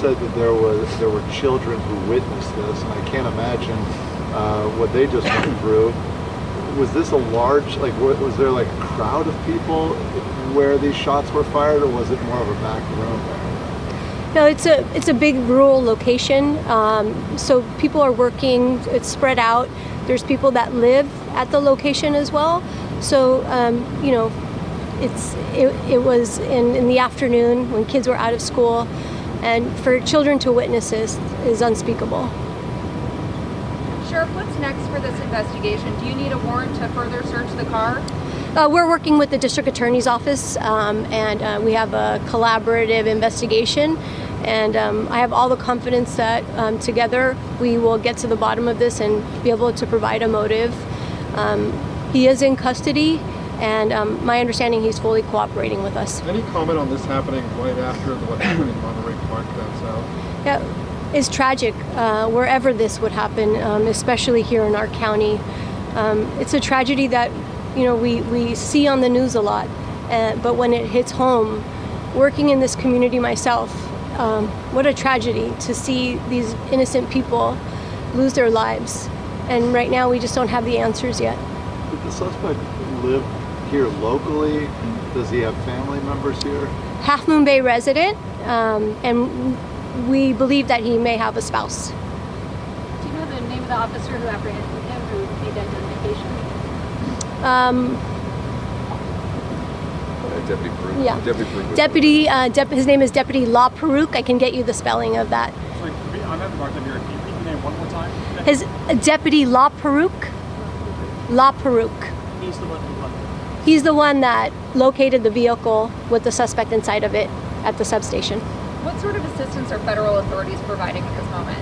said that there was there were children who witnessed this, and I can't imagine uh, what they just went through. Was this a large like was there like a crowd of people where these shots were fired, or was it more of a back room? No, it's a it's a big rural location, um, so people are working. It's spread out. There's people that live at the location as well. So um, you know, it's it, it was in, in the afternoon when kids were out of school, and for children to witness this is unspeakable. Sheriff, what's next for this investigation? Do you need a warrant to further search the car? Uh, we're working with the district attorney's office, um, and uh, we have a collaborative investigation. And um, I have all the confidence that um, together we will get to the bottom of this and be able to provide a motive. Um, he is in custody, and um, my understanding he's fully cooperating with us. Any comment on this happening right after what happened in Monterey Park down south? Yeah, it's tragic uh, wherever this would happen, um, especially here in our county. Um, it's a tragedy that you know we, we see on the news a lot, uh, but when it hits home, working in this community myself, um, what a tragedy to see these innocent people lose their lives. And right now, we just don't have the answers yet. Did the suspect live here locally? Does he have family members here? Half Moon Bay resident, um, and we believe that he may have a spouse. Do you know the name of the officer who apprehended him, who made the identification? Um, Uh, Deputy Peru. Yeah. Deputy Peru. Deputy, uh, dep- his name is Deputy La Perouk. I can get you the spelling of that. Sorry, I'm at the mark of can you repeat the name one more time? His uh, Deputy La Perouk. La Perouk. He's the one who left. He's the one that located the vehicle with the suspect inside of it at the substation. What sort of assistance are federal authorities providing at this moment?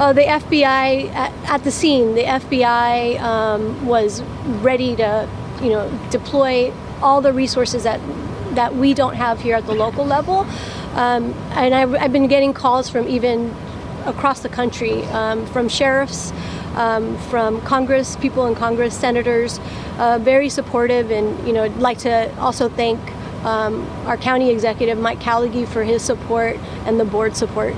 Uh, the FBI at, at the scene. The FBI um, was ready to, you know, deploy all the resources that that we don't have here at the local level. Um, and I've, I've been getting calls from even across the country, um, from sheriffs, um, from Congress, people in Congress, senators, uh, very supportive. And you know, I'd like to also thank um, our county executive Mike Callagy for his support and the board support.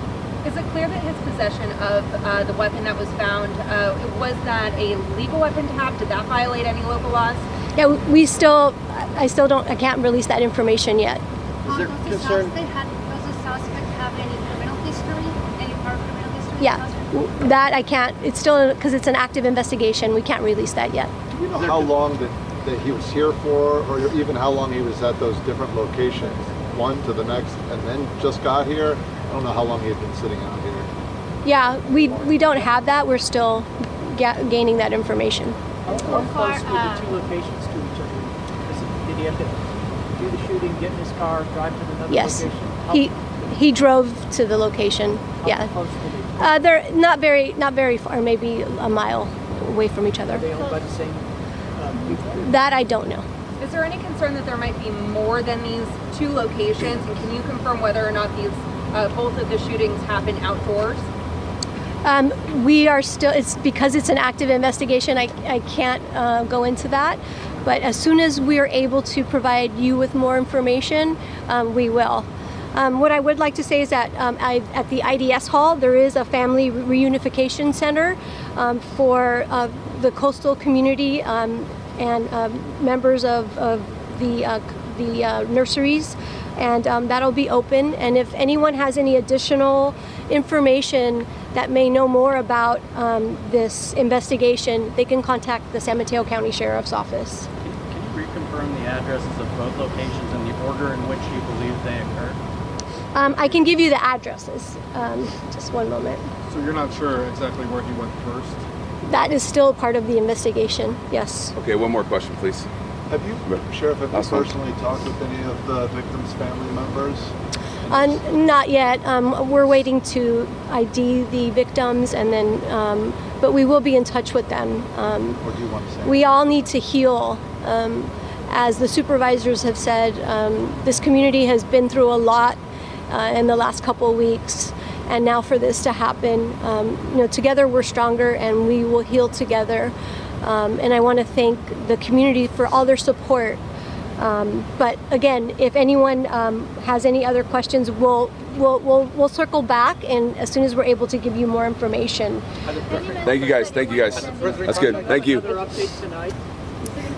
Is it clear that his possession of uh, the weapon that was found uh, was that a legal weapon to have? Did that violate any local laws? Yeah, we still, I still don't, I can't release that information yet. Is there does, concern- the suspect had, does the suspect have any criminal history? Any prior criminal history? Yeah, w- that I can't, it's still, because it's an active investigation, we can't release that yet. Do we know how long that, that he was here for, or even how long he was at those different locations, one to the next, and then just got here? I don't know how long he had been sitting out here. Yeah, we, we don't have that, we're still ga- gaining that information. How, How how far, close were the uh, two locations to each other? Is it, did he have to do the shooting, get in his car, drive to another Yes, location? How, he, he drove to the location, how yeah. Close were they? Uh, they're not very, not very far, maybe a mile away from each Are other. they owned by the same um. That I don't know. Is there any concern that there might be more than these two locations? And can you confirm whether or not these uh, both of the shootings happened outdoors? Um, we are still, it's because it's an active investigation, I, I can't uh, go into that. But as soon as we are able to provide you with more information, um, we will. Um, what I would like to say is that um, I, at the IDS Hall, there is a family reunification center um, for uh, the coastal community um, and um, members of, of the, uh, the uh, nurseries and um, that'll be open. And if anyone has any additional information that may know more about this investigation, they can contact the San Mateo County Sheriff's Office. Can, can you reconfirm the addresses of both locations and the order in which you? Um, I can give you the addresses. Um, just one moment. So you're not sure exactly where he went first? That is still part of the investigation. Yes. Okay, one more question, please. Have you, Sheriff, have you Last one. personally talked with any of the victims' family members? Uh, not yet. Um, we're waiting to ID the victims, and then, um, but we will be in touch with them. Um, Or do you want to say? we all need to heal. Um, as the supervisors have said, um, this community has been through a lot uh, in the last couple of weeks, and now for this to happen, um, you know, together we're stronger, and we will heal together. Um, and I want to thank the community for all their support Um, but again, if anyone um, has any other questions, we'll, we'll, we'll, we'll circle back and as soon as we're able to give you more information. Thank you guys. Thank you guys. That's good. Thank you.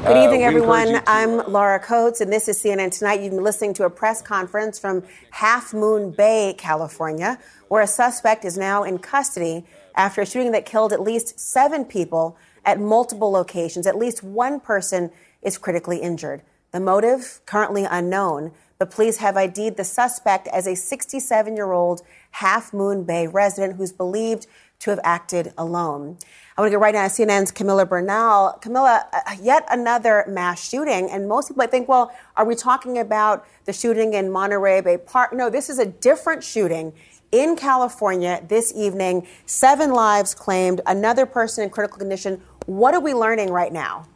Other updates tonight? Good Uh, evening, encourage everyone. to- I'm Laura Coates, and this is CNN Tonight. You've been listening to a press conference from Half Moon Bay, California, where a suspect is now in custody after a shooting that killed at least seven people at multiple locations. At least one person is critically injured. The motive, currently unknown, but police have ID'd the suspect as a 67 year old Half Moon Bay resident who's believed to have acted alone. I want to go right now to CNN's Camila Bernal. Camila, uh, yet another mass shooting, and most people might think, well, are we talking about the shooting in Monterey Bay Park? No, this is a different shooting in California this evening. Seven lives claimed, another person in critical condition. What are we learning right now?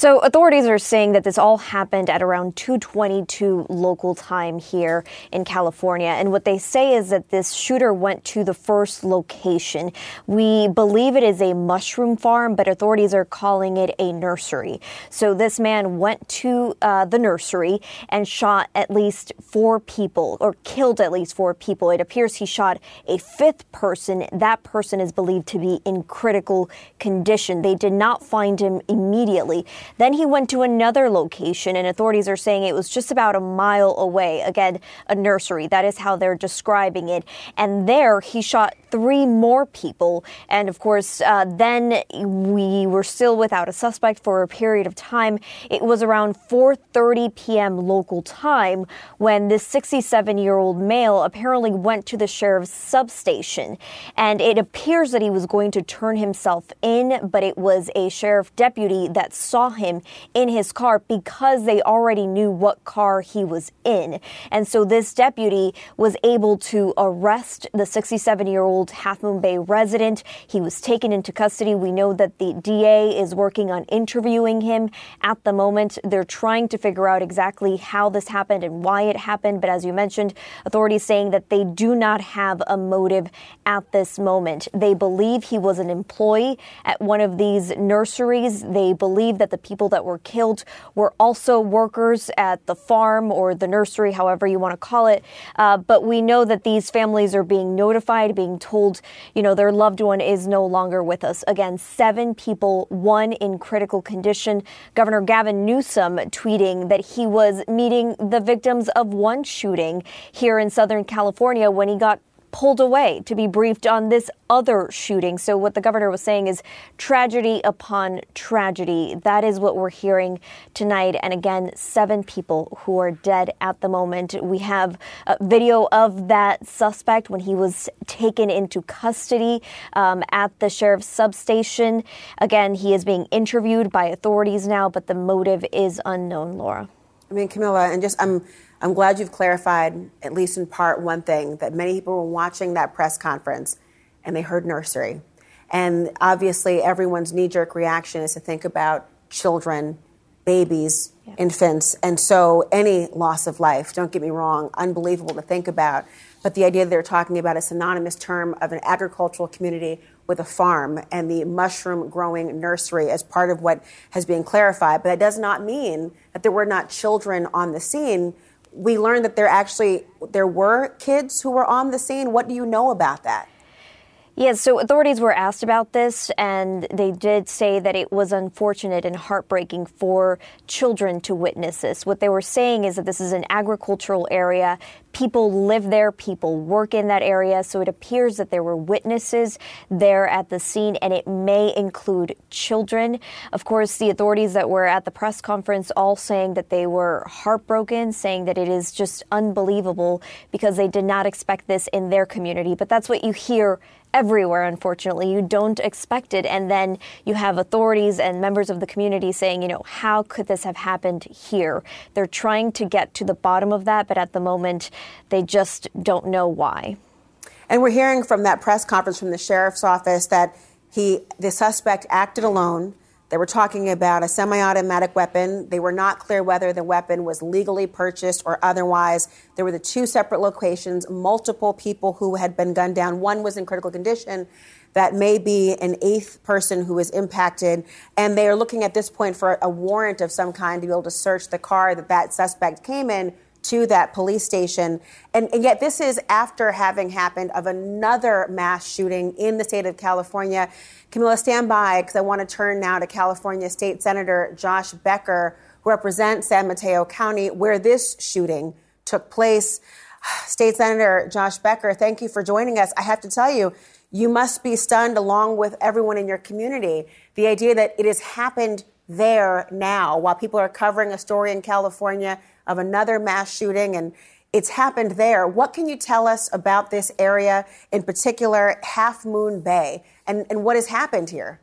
So authorities are saying that this all happened at around 2:22 local time here in California and what they say is that this shooter went to the first location. We believe it is a mushroom farm but authorities are calling it a nursery. So this man went to uh, the nursery and shot at least 4 people or killed at least 4 people. It appears he shot a fifth person. That person is believed to be in critical condition. They did not find him immediately. Then he went to another location, and authorities are saying it was just about a mile away. Again, a nursery. That is how they're describing it. And there he shot three more people. And of course, uh, then we were still without a suspect for a period of time. It was around 4:30 p.m. local time when this 67-year-old male apparently went to the sheriff's substation, and it appears that he was going to turn himself in, but it was a sheriff deputy that saw him in his car because they already knew what car he was in. And so this deputy was able to arrest the 67 year old Half Moon Bay resident. He was taken into custody. We know that the DA is working on interviewing him at the moment. They're trying to figure out exactly how this happened and why it happened. But as you mentioned, authorities saying that they do not have a motive at this moment. They believe he was an employee at one of these nurseries. They believe that the people that were killed were also workers at the farm or the nursery, however you want to call it. Uh, but we know that these families are being notified, being told, you know, their loved one is no longer with us. Again, seven people, one in critical condition. Governor Gavin Newsom tweeting that he was meeting the victims of one shooting here in Southern California when he got pulled away to be briefed on this other shooting. So, what the governor was saying is tragedy upon tragedy. That is what we're hearing tonight. And again, seven people who are dead at the moment. We have a video of that suspect when he was taken into custody um, at the sheriff's substation. Again, he is being interviewed by authorities now, but the motive is unknown, Laura. I mean, Camila, and just I'm I'm glad you've clarified, at least in part, one thing that many people were watching that press conference and they heard nursery. And obviously, everyone's knee jerk reaction is to think about children, babies, infants. And so, any loss of life, don't get me wrong, unbelievable to think about. But the idea that they're talking about a synonymous term of an agricultural community with a farm and the mushroom growing nursery as part of what has been clarified. But that does not mean that there were not children on the scene. We learned that there actually there were kids who were on the scene. What do you know about that? Yes, so authorities were asked about this, and they did say that it was unfortunate and heartbreaking for children to witness this. What they were saying is that this is an agricultural area. People live there, people work in that area, so it appears that there were witnesses there at the scene, and it may include children. Of course, the authorities that were at the press conference all saying that they were heartbroken, saying that it is just unbelievable because they did not expect this in their community. But that's what you hear everywhere, unfortunately. You don't expect it. And then you have authorities and members of the community saying, you know, how could this have happened here? They're trying to get to the bottom of that, but at the moment, they just don't know why. And we're hearing from that press conference from the sheriff's office that he, the suspect, acted alone. They were talking about a semi automatic weapon. They were not clear whether the weapon was legally purchased or otherwise. There were the two separate locations, multiple people who had been gunned down. One was in critical condition. That may be an eighth person who was impacted. And they are looking at this point for a warrant of some kind to be able to search the car that that suspect came in to that police station. And, and, yet, this is after having happened of another mass shooting in the state of California. Camila, stand by because I want to turn now to California State Senator Josh Becker, who represents San Mateo County, where this shooting took place. State Senator Josh Becker, thank you for joining us. I have to tell you, you must be stunned along with everyone in your community. The idea that it has happened there now while people are covering a story in California of another mass shooting and it's happened there. What can you tell us about this area, in particular, Half Moon Bay, and, and what has happened here?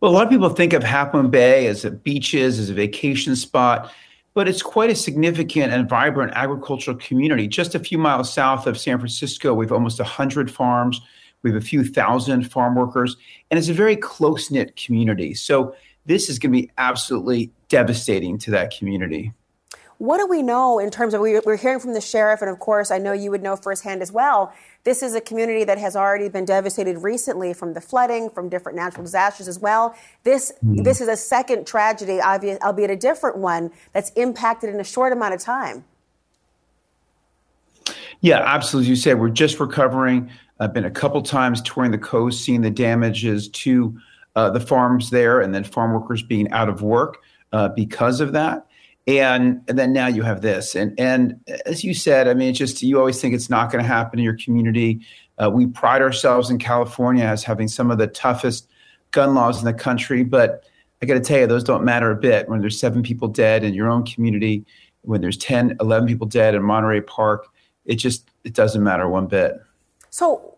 Well, a lot of people think of Half Moon Bay as a beaches, as a vacation spot, but it's quite a significant and vibrant agricultural community. Just a few miles south of San Francisco, we have almost 100 farms. We have a few thousand farm workers, and it's a very close knit community. So, this is going to be absolutely devastating to that community. What do we know in terms of we're hearing from the sheriff, and of course, I know you would know firsthand as well. This is a community that has already been devastated recently from the flooding, from different natural disasters as well. This mm-hmm. this is a second tragedy, albeit a different one, that's impacted in a short amount of time. Yeah, absolutely. As you said, we're just recovering. I've been a couple times touring the coast, seeing the damages to uh, the farms there, and then farm workers being out of work uh, because of that. And, and then now you have this. And, and as you said, I mean, it's just you always think it's not going to happen in your community. Uh, we pride ourselves in California as having some of the toughest gun laws in the country, but I got to tell you, those don't matter a bit when there's seven people dead in your own community, when there's 10, 11 people dead in Monterey Park. It just it doesn't matter one bit. So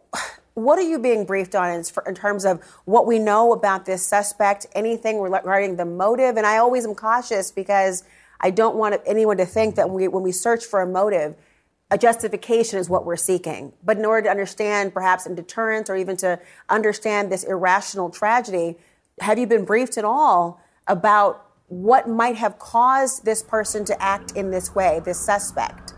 what are you being briefed on in, terms of what we know about this suspect, anything regarding the motive? And I always am cautious because I don't want anyone to think that we, when we search for a motive, a justification is what we're seeking. But in order to understand, perhaps in deterrence or even to understand this irrational tragedy, have you been briefed at all about what might have caused this person to act in this way, this suspect?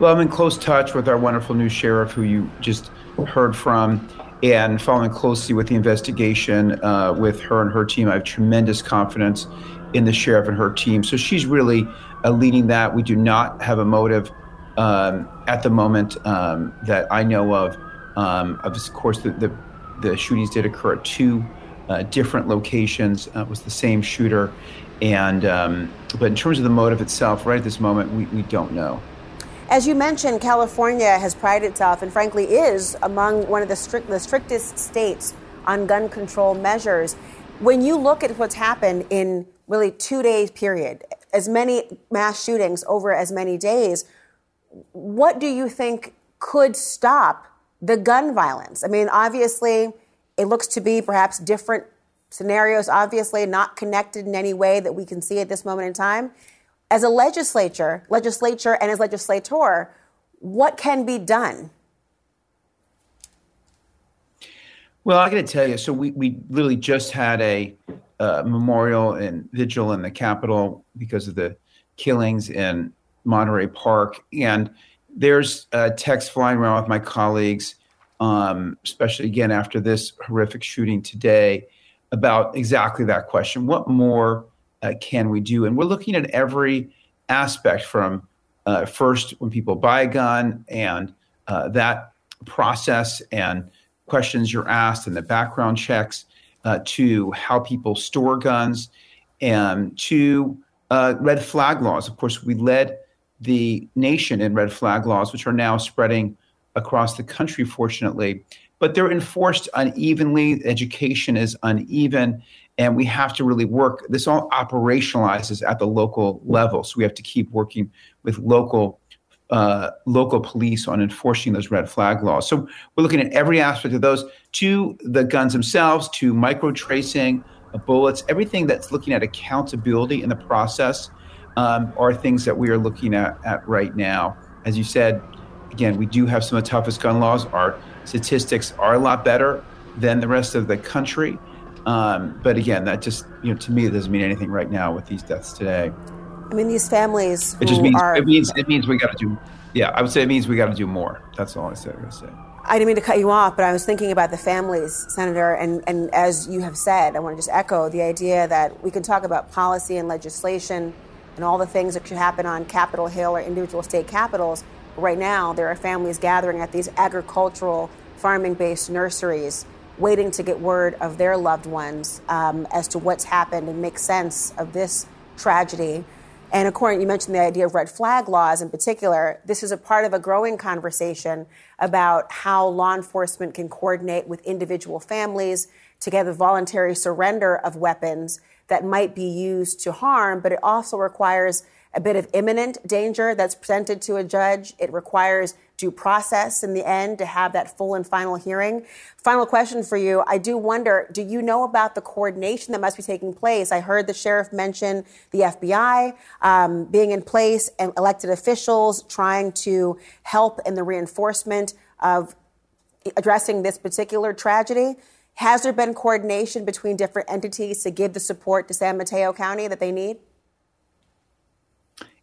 Well, I'm in close touch with our wonderful new sheriff, who you just heard from, and following closely with the investigation uh, with her and her team. I have tremendous confidence in the sheriff and her team. So she's really uh, leading that. We do not have a motive um, at the moment um, that I know of. Um, of course, the, the, the shootings did occur at two uh, different locations. Uh, it was the same shooter, and um, but in terms of the motive itself, right at this moment, we, we don't know. As you mentioned, California has prided itself and frankly is among one of the, strict, the strictest states on gun control measures. When you look at what's happened in really two days period, as many mass shootings over as many days, what do you think could stop the gun violence? I mean, obviously, it looks to be perhaps different scenarios, obviously not connected in any way that we can see at this moment in time as a legislature, legislature and as legislator, what can be done? Well, I got to tell you, so we, we literally just had a uh, memorial and vigil in the Capitol because of the killings in Monterey Park. And there's a text flying around with my colleagues, um, especially again after this horrific shooting today, about exactly that question. What more uh, can we do? And we're looking at every aspect from uh, first when people buy a gun and uh, that process and questions you're asked and the background checks uh, to how people store guns and to uh, red flag laws. Of course, we led the nation in red flag laws, which are now spreading across the country, fortunately. But they're enforced unevenly. Education is uneven and we have to really work. This all operationalizes at the local level so we have to keep working with local uh, local police on enforcing those red flag laws. So we're looking at every aspect of those to the guns themselves to micro tracing uh, bullets. Everything that's looking at accountability in the process um, are things that we are looking at, at right now. As you said again we do have some of the toughest gun laws. Our statistics are a lot better than the rest of the country. Um, but again, that just you know to me it doesn't mean anything right now with these deaths today. I mean, these families. It just means are, it means it means we got to do. Yeah, I would say it means we got to do more. That's all I said. I say. I didn't mean to cut you off, but I was thinking about the families, Senator, and, and as you have said, I want to just echo the idea that we can talk about policy and legislation and all the things that should happen on Capitol Hill or individual state capitals. But right now, there are families gathering at these agricultural, farming based nurseries waiting to get word of their loved ones um, as to what's happened and make sense of this tragedy. And according, you mentioned the idea of red flag laws in particular. This is a part of a growing conversation about how law enforcement can coordinate with individual families to get the voluntary surrender of weapons that might be used to harm, but it also requires a bit of imminent danger that's presented to a judge. It requires due process in the end to have that full and final hearing. Final question for you. I do wonder do you know about the coordination that must be taking place? I heard the sheriff mention the FBI um, being in place and elected officials trying to help in the reinforcement of addressing this particular tragedy. Has there been coordination between different entities to give the support to San Mateo County that they need?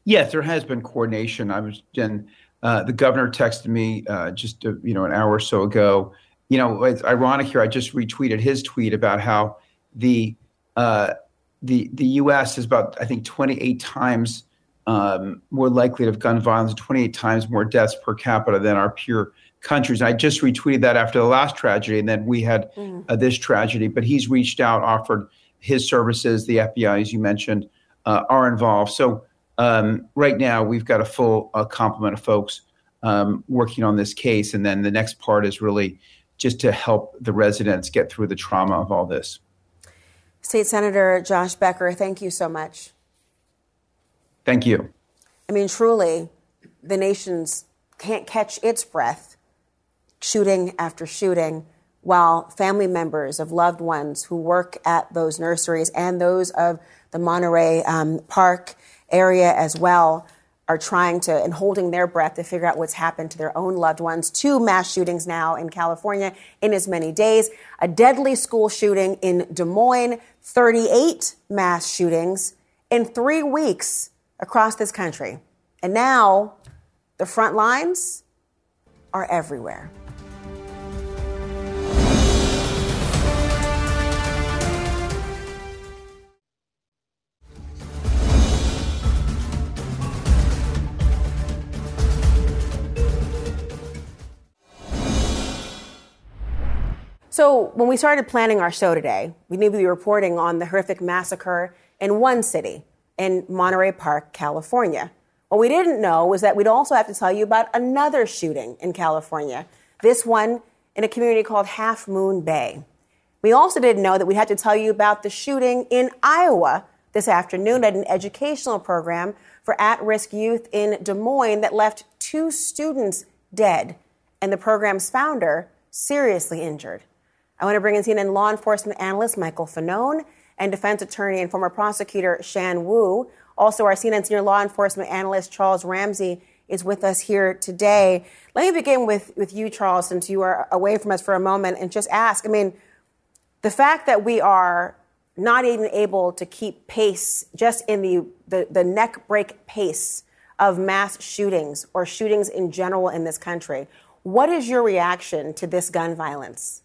Yes, there has been coordination. I was and uh, the governor texted me uh, just a, you know an hour or so ago. You know, it's ironic here. I just retweeted his tweet about how the uh, the the U.S. is about I think 28 times um, more likely to have gun violence, 28 times more deaths per capita than our peer countries. I just retweeted that after the last tragedy, and then we had mm. uh, this tragedy. But he's reached out, offered his services. The FBI, as you mentioned, uh, are involved. So um, right now, we've got a full uh, complement of folks um, working on this case. And then the next part is really just to help the residents get through the trauma of all this. State Senator Josh Becker, thank you so much. Thank you. I mean, truly, the nation's can't catch its breath, shooting after shooting, while family members of loved ones who work at those nurseries and those of the Monterey um, Park area as well are trying to and holding their breath to figure out what's happened to their own loved ones. Two mass shootings now in California in as many days. A deadly school shooting in Des Moines, 38 mass shootings in three weeks across this country. And now the front lines are everywhere. So, when we started planning our show today, we knew we'd be reporting on the horrific massacre in one city, in Monterey Park, California. What we didn't know was that we'd also have to tell you about another shooting in California, this one in a community called Half Moon Bay. We also didn't know that we'd have to tell you about the shooting in Iowa this afternoon at an educational program for at risk youth in Des Moines that left two students dead and the program's founder seriously injured. I want to bring in CNN law enforcement analyst Michael Fanone and defense attorney and former prosecutor Shan Wu. Also, our CNN senior law enforcement analyst Charles Ramsey is with us here today. Let me begin with, with you, Charles, since you are away from us for a moment, and just ask I mean, the fact that we are not even able to keep pace just in the, the, the neck break pace of mass shootings or shootings in general in this country. What is your reaction to this gun violence?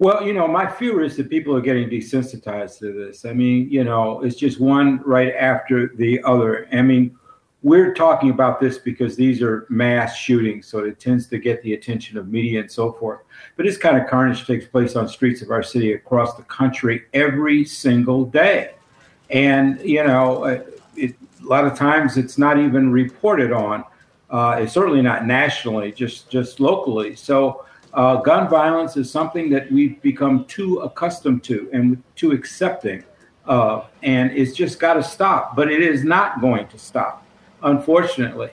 Well, you know, my fear is that people are getting desensitized to this. I mean, you know, it's just one right after the other. I mean, we're talking about this because these are mass shootings, so it tends to get the attention of media and so forth. But this kind of carnage takes place on streets of our city across the country every single day. And, you know, it, a lot of times it's not even reported on. Uh, it's certainly not nationally, just just locally. So, uh, gun violence is something that we've become too accustomed to and too accepting of, and it's just got to stop. But it is not going to stop, unfortunately.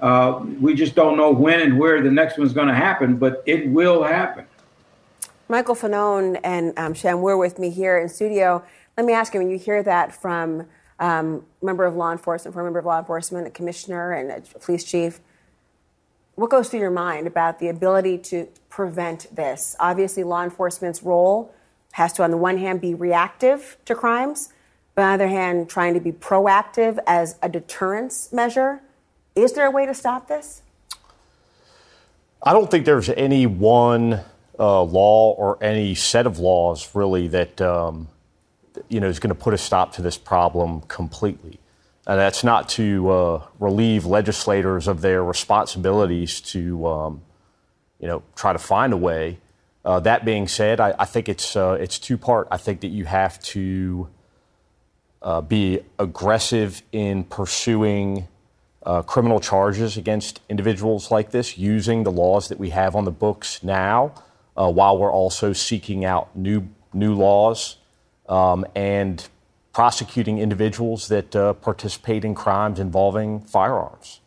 Uh, we just don't know when and where the next one's going to happen, but it will happen. Michael Fanone and um, Shan, we're with me here in studio. Let me ask you: When you hear that from um, member of law enforcement, a member of law enforcement, a commissioner, and a police chief, what goes through your mind about the ability to prevent this? Obviously, law enforcement's role has to, on the one hand, be reactive to crimes, but on the other hand, trying to be proactive as a deterrence measure. Is there a way to stop this? I don't think there's any one uh, law or any set of laws really that um, you know is going to put a stop to this problem completely. And that's not to uh, relieve legislators of their responsibilities to um, you know try to find a way. Uh, that being said, I, I think it's uh, it's two part. I think that you have to uh, be aggressive in pursuing uh, criminal charges against individuals like this using the laws that we have on the books now, uh, while we're also seeking out new new laws um, and prosecuting individuals that uh, participate in crimes involving firearms.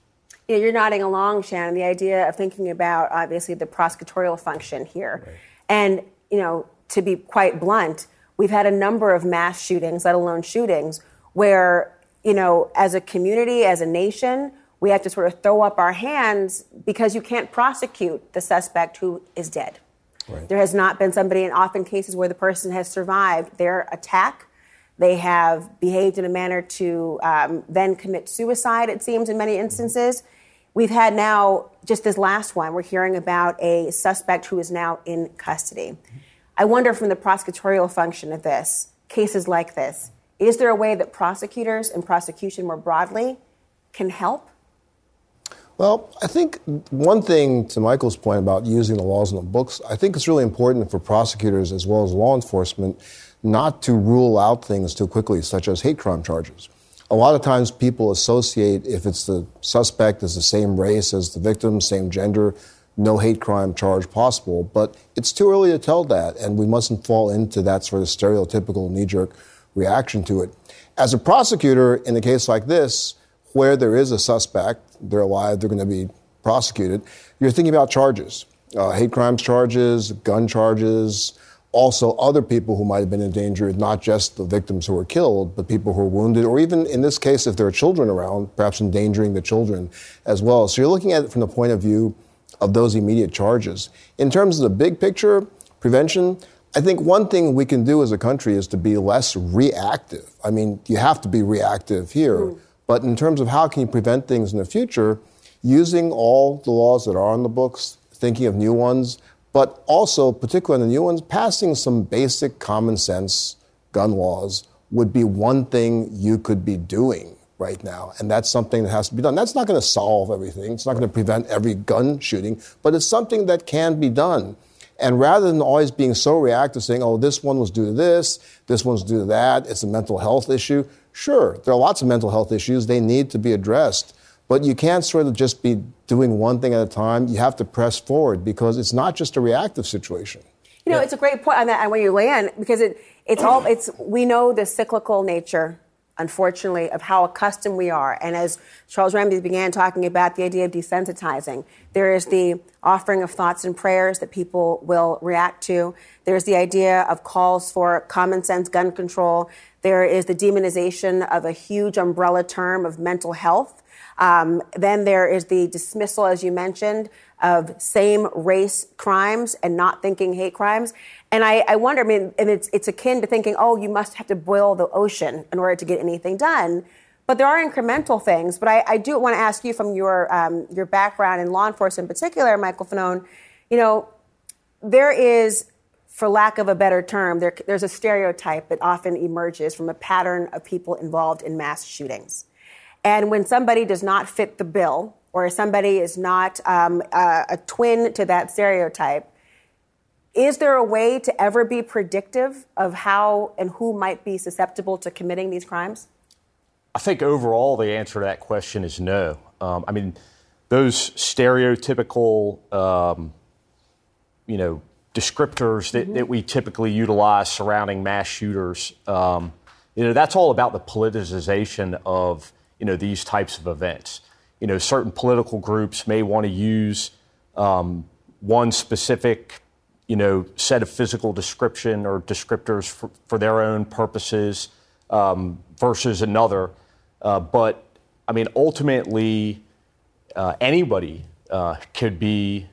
Yeah, you're nodding along, Shannon. The idea of thinking about obviously the prosecutorial function here, right. and you know, to be quite blunt, we've had a number of mass shootings, let alone shootings, where you know, as a community, as a nation, we have to sort of throw up our hands because you can't prosecute the suspect who is dead. Right. There has not been somebody, in often cases where the person has survived their attack, they have behaved in a manner to um, then commit suicide, it seems, in many instances. We've had now, just this last one, we're hearing about a suspect who is now in custody. I wonder from the prosecutorial function of this, cases like this, is there a way that prosecutors and prosecution more broadly can help? Well, I think one thing to Michael's point about using the laws in the books, I think it's really important for prosecutors as well as law enforcement not to rule out things too quickly, such as hate crime charges. A lot of times people associate if it's the suspect is the same race as the victim, same gender, no hate crime charge possible. But it's too early to tell that, and we mustn't fall into that sort of stereotypical knee jerk reaction to it. As a prosecutor, in a case like this, where there is a suspect, they're alive, they're going to be prosecuted, you're thinking about charges uh, hate crimes charges, gun charges, also other people who might have been endangered, not just the victims who were killed, but people who were wounded, or even in this case, if there are children around, perhaps endangering the children as well. So you're looking at it from the point of view of those immediate charges. In terms of the big picture, prevention, I think one thing we can do as a country is to be less reactive. I mean, you have to be reactive here, mm. but in terms of how can you prevent things in the future, using all the laws that are on the books, thinking of new ones, but also, particularly in the new ones, passing some basic common sense gun laws would be one thing you could be doing right now. And that's something that has to be done. That's not going to solve everything. It's not going to prevent every gun shooting, but it's something that can be done. And rather than always being so reactive, saying, oh, this one was due to this, this one's due to that, it's a mental health issue. Sure, there are lots of mental health issues. They need to be addressed. But you can't sort of just be doing one thing at a time. You have to press forward because it's not just a reactive situation. You know, yeah. it's a great point on that, and where you land, because it, it's all, it's, we know the cyclical nature unfortunately, of how accustomed we are. And as Charles Ramsey began talking about the idea of desensitizing, there is the offering of thoughts and prayers that people will react to. There's the idea of calls for common sense gun control. There is the demonization of a huge umbrella term of mental health. Um, then there is the dismissal, as you mentioned, of same race crimes and not thinking hate crimes. And I, I wonder, I mean, and it's, it's akin to thinking, oh, you must have to boil the ocean in order to get anything done. But there are incremental things. But I, I do want to ask you from your, um, your background in law enforcement in particular, Michael Fanone, you know, there is, for lack of a better term, there, there's a stereotype that often emerges from a pattern of people involved in mass shootings. And when somebody does not fit the bill, or somebody is not um, a, a twin to that stereotype, is there a way to ever be predictive of how and who might be susceptible to committing these crimes? I think overall the answer to that question is no. Um, I mean, those stereotypical, um, you know, descriptors that, mm-hmm. that we typically utilize surrounding mass shooters, um, you know, that's all about the politicization of, you know, these types of events. You know, certain political groups may want to use um, one specific you know, set of physical description or descriptors for, for their own purposes um, versus another. Uh, but I mean, ultimately, uh, anybody uh, could be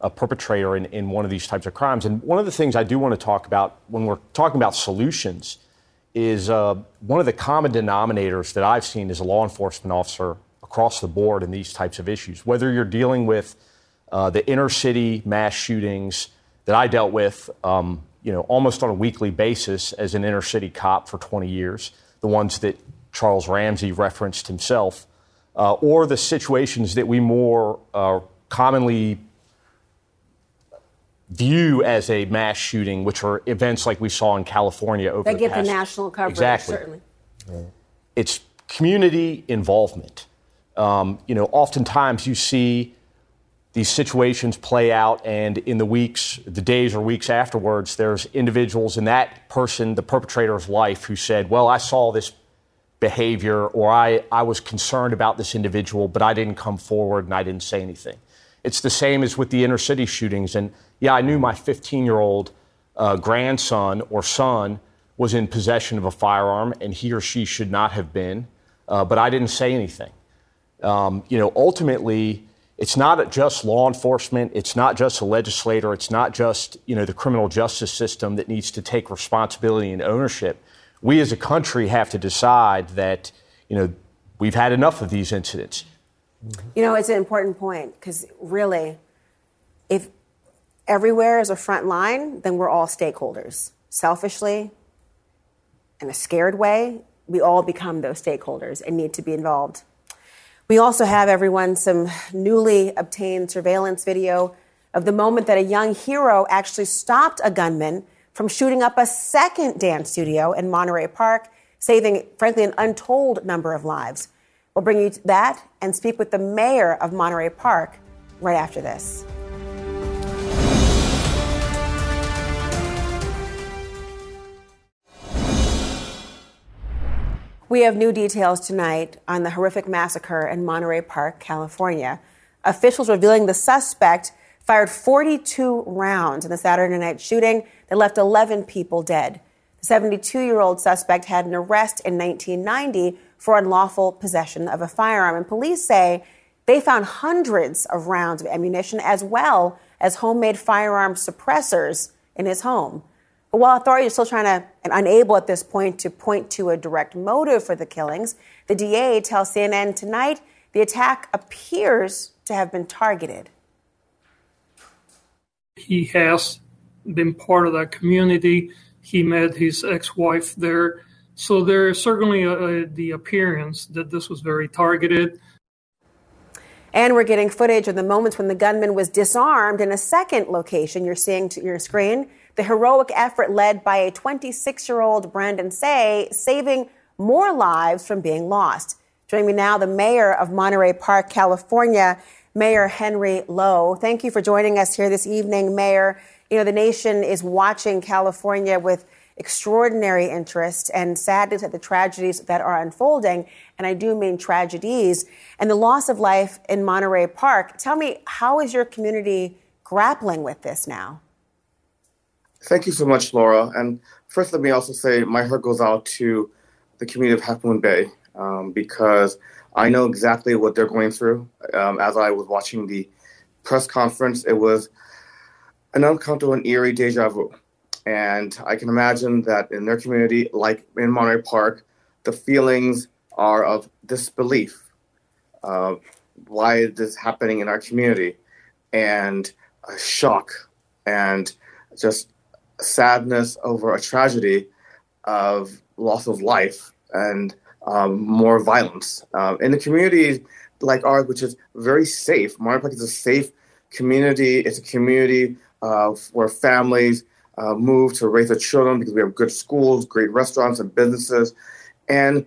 a perpetrator in, in one of these types of crimes. And one of the things I do want to talk about when we're talking about solutions is uh, one of the common denominators that I've seen as a law enforcement officer across the board in these types of issues. Whether you're dealing with uh, the inner city mass shootings that I dealt with, um, you know, almost on a weekly basis as an inner city cop for 20 years, the ones that Charles Ramsey referenced himself, uh, or the situations that we more uh, commonly view as a mass shooting, which are events like we saw in California over They the get the national coverage, Exactly. certainly. It's community involvement. Um, you know, oftentimes you see these situations play out, and in the weeks, the days or weeks afterwards, there's individuals in that person, the perpetrator's life, who said, Well, I saw this behavior, or I, I was concerned about this individual, but I didn't come forward and I didn't say anything. It's the same as with the inner city shootings. And yeah, I knew my 15 year old uh, grandson or son was in possession of a firearm, and he or she should not have been, uh, but I didn't say anything. Um, you know, ultimately, it's not just law enforcement, it's not just a legislator, it's not just you know the criminal justice system that needs to take responsibility and ownership. We as a country have to decide that you know we've had enough of these incidents. You know, it's an important point because really, if everywhere is a front line, then we're all stakeholders. Selfishly, in a scared way, we all become those stakeholders and need to be involved. We also have everyone some newly obtained surveillance video of the moment that a young hero actually stopped a gunman from shooting up a second dance studio in Monterey Park, saving, frankly, an untold number of lives. We'll bring you that and speak with the mayor of Monterey Park right after this. We have new details tonight on the horrific massacre in Monterey Park, California. Officials revealing the suspect fired 42 rounds in the Saturday night shooting that left 11 people dead. The 72 year old suspect had an arrest in 1990 for unlawful possession of a firearm, and police say they found hundreds of rounds of ammunition as well as homemade firearm suppressors in his home. While authorities are still trying to and unable at this point to point to a direct motive for the killings, the DA tells CNN tonight the attack appears to have been targeted. He has been part of that community. He met his ex wife there. So there is certainly a, a, the appearance that this was very targeted. And we're getting footage of the moments when the gunman was disarmed in a second location you're seeing to your screen. The heroic effort led by a 26 year old Brandon Tsay, saving more lives from being lost. Joining me now, the mayor of Monterey Park, California, Mayor Henry Lo. Thank you for joining us here this evening, Mayor. You know, the nation is watching California with extraordinary interest and sadness at the tragedies that are unfolding. And I do mean tragedies and the loss of life in Monterey Park. Tell me, how is your community grappling with this now? Thank you so much, Laura. And first, let me also say my heart goes out to the community of Half Moon Bay um, because I know exactly what they're going through. Um, as I was watching the press conference, it was an uncomfortable and eerie deja vu. And I can imagine that in their community, like in Monterey Park, the feelings are of disbelief. Uh, why is this happening in our community? And shock and just sadness over a tragedy of loss of life and um, more violence. Uh, in a community like ours, which is very safe, Monterey Park is a safe community. It's a community uh, where families uh, move to raise their children because we have good schools, great restaurants, and businesses. And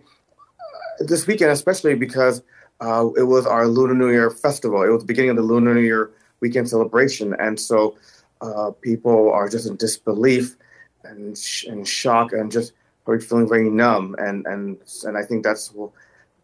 this weekend, especially because uh, it was our Lunar New Year festival, it was the beginning of the Lunar New Year weekend celebration. And so uh, people are just in disbelief and, sh- and shock and just probably feeling very numb. And, and, and I think that's what,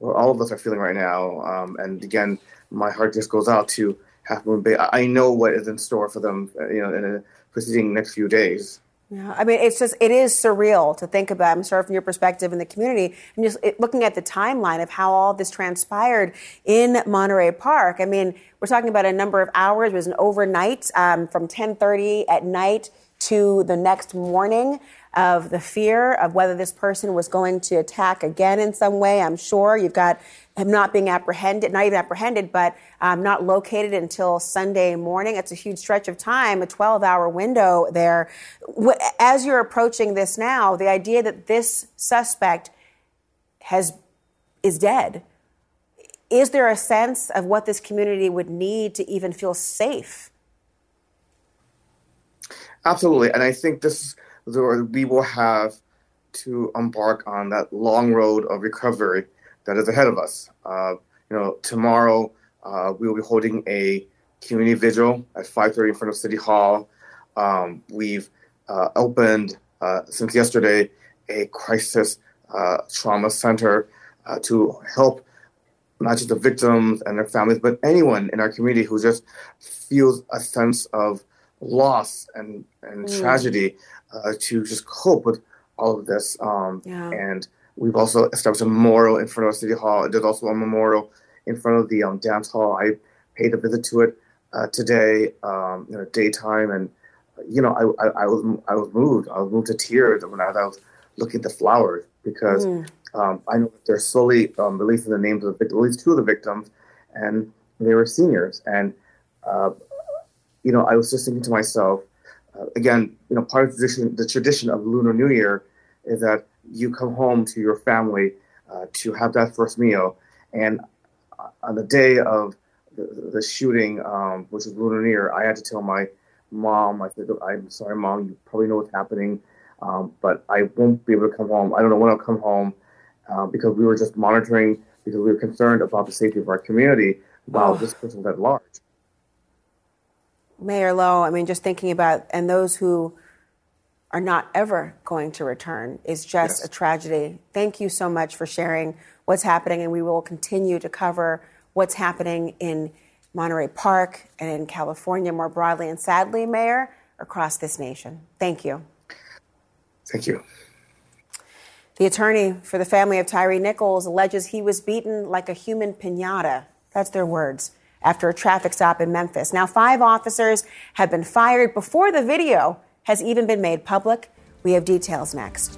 all of us are feeling right now. Um, and again, my heart just goes out to Half Moon Bay. I, I know what is in store for them, uh, you know, in the preceding next few days. Yeah, I mean, it's just, it is surreal to think about. I'm sorry from your perspective in the community and just looking at the timeline of how all this transpired in Monterey Park. I mean, we're talking about a number of hours. It was an overnight um, from 1030 at night to the next morning of the fear of whether this person was going to attack again in some way. I'm sure you've got him not being apprehended, not even apprehended, but um, not located until Sunday morning. It's a huge stretch of time, a 12 hour window there. As you're approaching this now, the idea that this suspect has is dead. Is there a sense of what this community would need to even feel safe? Absolutely. And I think this we will have to embark on that long road of recovery that is ahead of us. Uh, you know, tomorrow uh, we will be holding a community vigil at 5:30 in front of City Hall. Um, we've uh, opened uh, since yesterday a crisis uh, trauma center uh, to help not just the victims and their families, but anyone in our community who just feels a sense of loss and, and mm. tragedy uh, to just cope with all of this. Um, yeah. And we've also established a memorial in front of City Hall. There's also a memorial in front of the um, dance hall. I paid a visit to it uh, today, um, you know, daytime, and you know, I, I, I, was I was moved. I was moved to tears when I, was looking at the flowers because mm. um, I know that they're slowly um, releasing the names of the victims, at least two of the victims, and they were seniors. And uh, you know, I was just thinking to myself, uh, again, you know, part of the tradition, the tradition of Lunar New Year is that you come home to your family uh, to have that first meal, and on the day of the, the shooting, um, which is Lunar New Year, I had to tell my mom, I said, I'm sorry, mom, you probably know what's happening, um, but I won't be able to come home. I don't know when I'll come home uh, because we were just monitoring because we were concerned about the safety of our community while oh. this person was at large. Mayor Lo, I mean, just thinking about, and those who are not ever going to return is just yes. a tragedy. Thank you so much for sharing what's happening, and we will continue to cover what's happening in Monterey Park and in California more broadly, and sadly, Mayor, across this nation. Thank you. Thank you. The attorney for the family of Tyre Nichols alleges he was beaten like a human pinata. That's their words after a traffic stop in Memphis. Now, five officers have been fired before the video has even been made public. We have details next.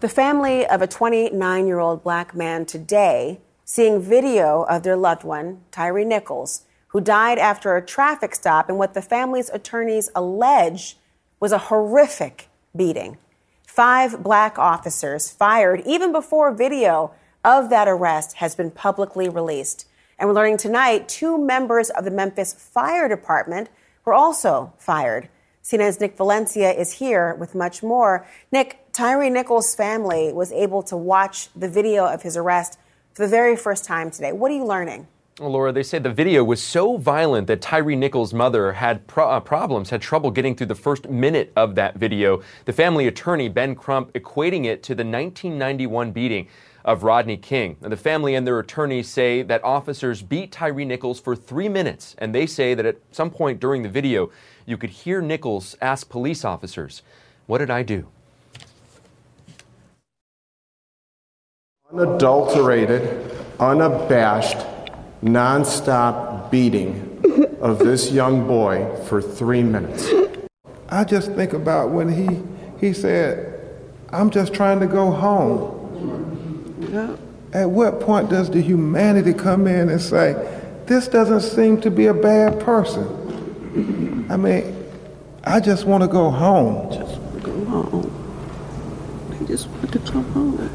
The family of a 29 year old black man today seeing video of their loved one, Tyre Nichols, who died after a traffic stop in what the family's attorneys allege was a horrific beating. Five black officers fired even before video of that arrest has been publicly released. And we're learning tonight two members of the Memphis Fire Department were also fired. CNN's Nick Valencia is here with much more. Nick, Tyre Nichols' family was able to watch the video of his arrest for the very first time today. What are you learning? Well, Laura, they say the video was so violent that Tyre Nichols' mother had pro- uh, problems, had trouble getting through the first minute of that video. The family attorney, Ben Crump, equating it to the 1991 beating of Rodney King. the family and their attorneys say that officers beat Tyre Nichols for three minutes, and they say that at some point during the video, you could hear Nichols ask police officers, What did I do? Unadulterated, unabashed, nonstop beating of this young boy for three minutes. I just think about when he he said, "I'm just trying to go home." Yeah. At what point does the humanity come in and say, "This doesn't seem to be a bad person"? I mean, I just want to go home. Just want to go home. I just want to come home.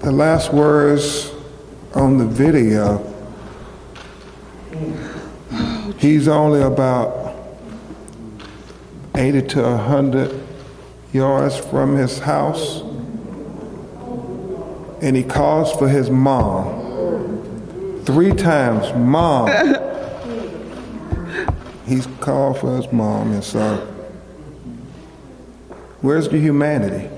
The last words on the video, he's only about 80 to 100 yards from his house, and he calls for his mom. Three times, mom. He's called for his mom, and so, where's the humanity?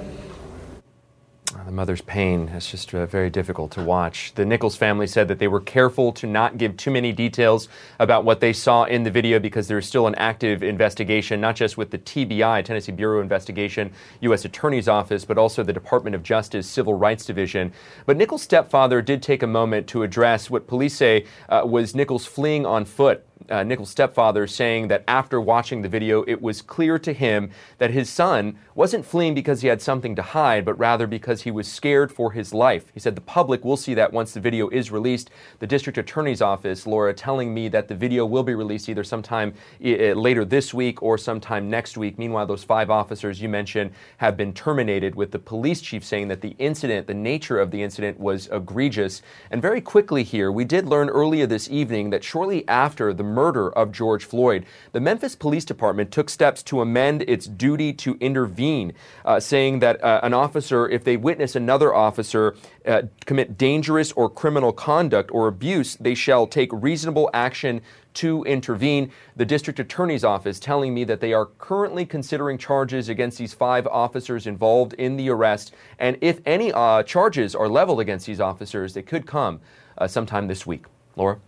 A mother's pain is just uh, very difficult to watch. The Nichols family said that they were careful to not give too many details about what they saw in the video because there is still an active investigation, not just with the TBI, Tennessee Bureau Investigation, U.S. Attorney's Office, but also the Department of Justice Civil Rights Division. But Nichols' stepfather did take a moment to address what police say uh, was Nichols fleeing on foot uh, Nichols' stepfather saying that after watching the video, it was clear to him that his son wasn't fleeing because he had something to hide, but rather because he was scared for his life. He said the public will see that once the video is released. The district attorney's office, Laura, telling me that the video will be released either sometime uh, later this week or sometime next week. Meanwhile, those five officers you mentioned have been terminated, with the police chief saying that the incident, the nature of the incident, was egregious. And very quickly here, we did learn earlier this evening that shortly after the murder of George Floyd, the Memphis Police Department took steps to amend its duty to intervene, uh, saying that uh, an officer, if they witness another officer uh, commit dangerous or criminal conduct or abuse, they shall take reasonable action to intervene. The district attorney's office telling me that they are currently considering charges against these five officers involved in the arrest. And if any uh, charges are leveled against these officers, they could come uh, sometime this week. Laura?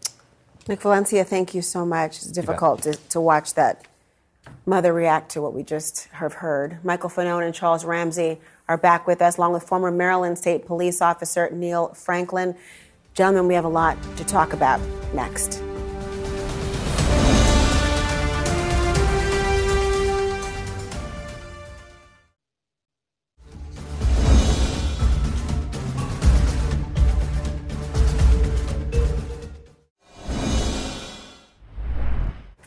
Nick Valencia, thank you so much. It's difficult to, to watch that mother react to what we just have heard. Michael Fanone and Charles Ramsey are back with us, along with former Maryland State Police Officer Neil Franklin. Gentlemen, we have a lot to talk about next.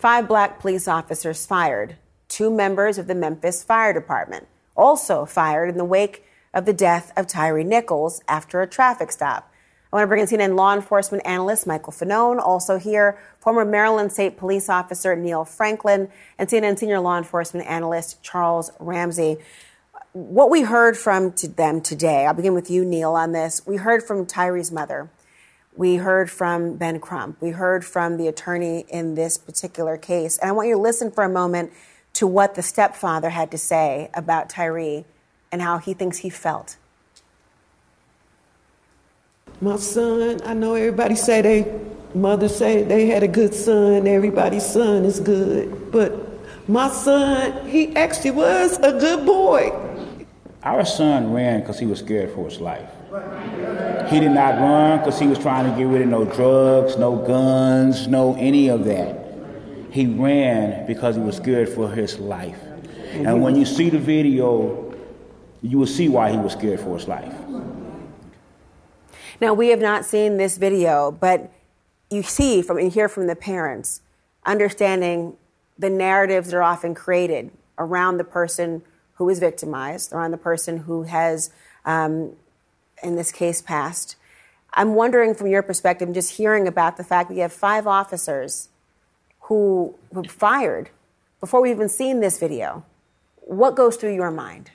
Five black police officers fired. Two members of the Memphis Fire Department also fired in the wake of the death of Tyre Nichols after a traffic stop. I want to bring in CNN law enforcement analyst Michael Fanone, also here, former Maryland State Police Officer Neil Franklin, and CNN senior law enforcement analyst Charles Ramsey. What we heard from them today, I'll begin with you, Neil, on this. We heard from Tyre's mother. We heard from Ben Crump. We heard from the attorney in this particular case. And I want you to listen for a moment to what the stepfather had to say about Tyre and how he thinks he felt. My son, I know everybody say they, mother say they had a good son, everybody's son is good. But my son, he actually was a good boy. Our son ran because he was scared for his life. He did not run because he was trying to get rid of no drugs, no guns, no any of that. He ran because he was scared for his life. And when you see the video, you will see why he was scared for his life. Now, we have not seen this video, but you see from and hear from the parents understanding the narratives that are often created around the person who is victimized, around the person who has, um, in this case, passed. I'm wondering from your perspective, just hearing about the fact that you have five officers who were fired before we've even seen this video. What goes through your mind?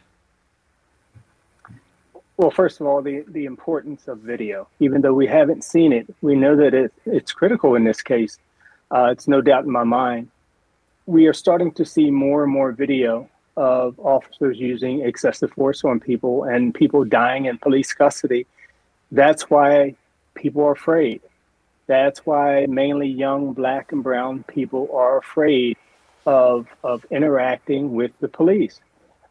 Well, first of all, the, the importance of video. Even though we haven't seen it, we know that it, it's critical in this case. Uh, it's no doubt in my mind. We are starting to see more and more video of officers using excessive force on people and people dying in police custody. That's why people are afraid. That's why mainly young black and brown people are afraid of, of interacting with the police.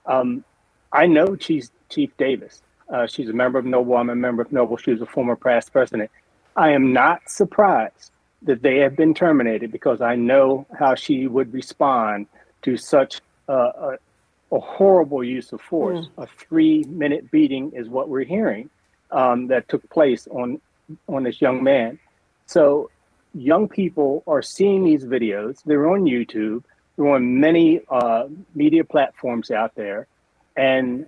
Um, I know Chief, Chief Davis. Uh, she's a member of Noble. I'm a member of Noble. She was a former past president. I am not surprised that they have been terminated because I know how she would respond to such uh, a, horrible use of force. Mm. A three minute beating is what we're hearing um, that took place on, on this young man. So young people are seeing these videos. They're on YouTube. They're on many uh, media platforms out there. And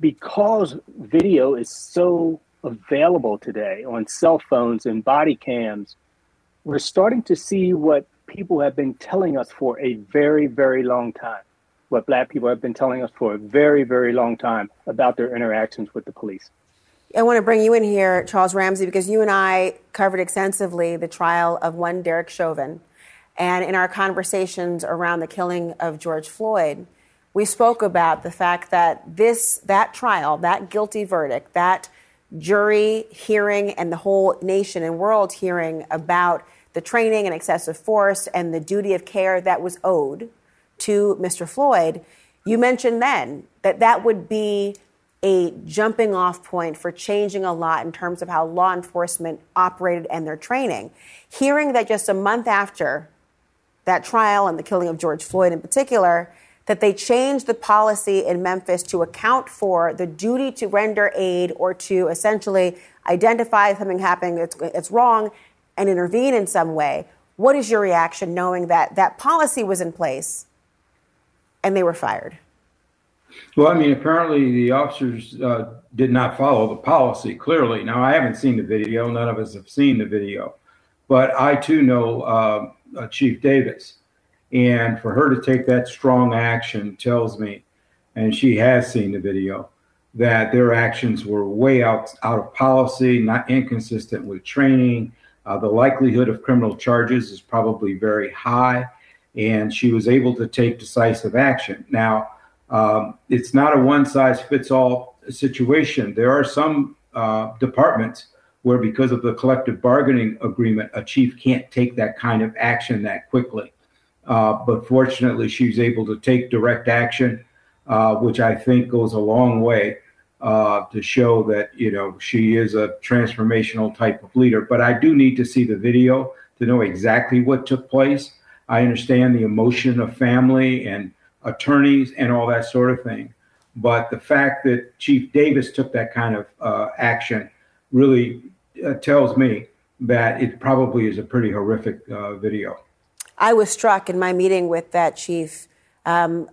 because video is so available today on cell phones and body cams, we're starting to see what people have been telling us for a very, very long time. What Black people have been telling us for a very, very long time about their interactions with the police. I want to bring you in here, Charles Ramsey, because you and I covered extensively the trial of one Derek Chauvin. And in our conversations around the killing of George Floyd, we spoke about the fact that this that trial, that guilty verdict, that jury hearing and the whole nation and world hearing about the training and excessive force and the duty of care that was owed to Mr. Floyd, you mentioned then that that would be a jumping off point for changing a lot in terms of how law enforcement operated and their training. Hearing that just a month after that trial and the killing of George Floyd in particular, that they changed the policy in Memphis to account for the duty to render aid or to essentially identify something happening that's, that's wrong and intervene in some way. What is your reaction knowing that that policy was in place and they were fired? Well, I mean, apparently the officers uh, did not follow the policy clearly. Now, I haven't seen the video. None of us have seen the video. But I too know uh, uh, Chief Davis. And for her to take that strong action tells me, and she has seen the video, that their actions were way out, out of policy, not inconsistent with training. Uh, the likelihood of criminal charges is probably very high, and she was able to take decisive action. Now, um, it's not a one size fits all situation. There are some uh, departments where, because of the collective bargaining agreement, a chief can't take that kind of action that quickly. Uh, but fortunately, she's able to take direct action, uh, which I think goes a long way uh, to show that you know she is a transformational type of leader. But I do need to see the video to know exactly what took place. I understand the emotion of family and attorneys and all that sort of thing. But the fact that Chief Davis took that kind of uh, action really uh, tells me that it probably is a pretty horrific uh, video. I was struck in my meeting with that chief um,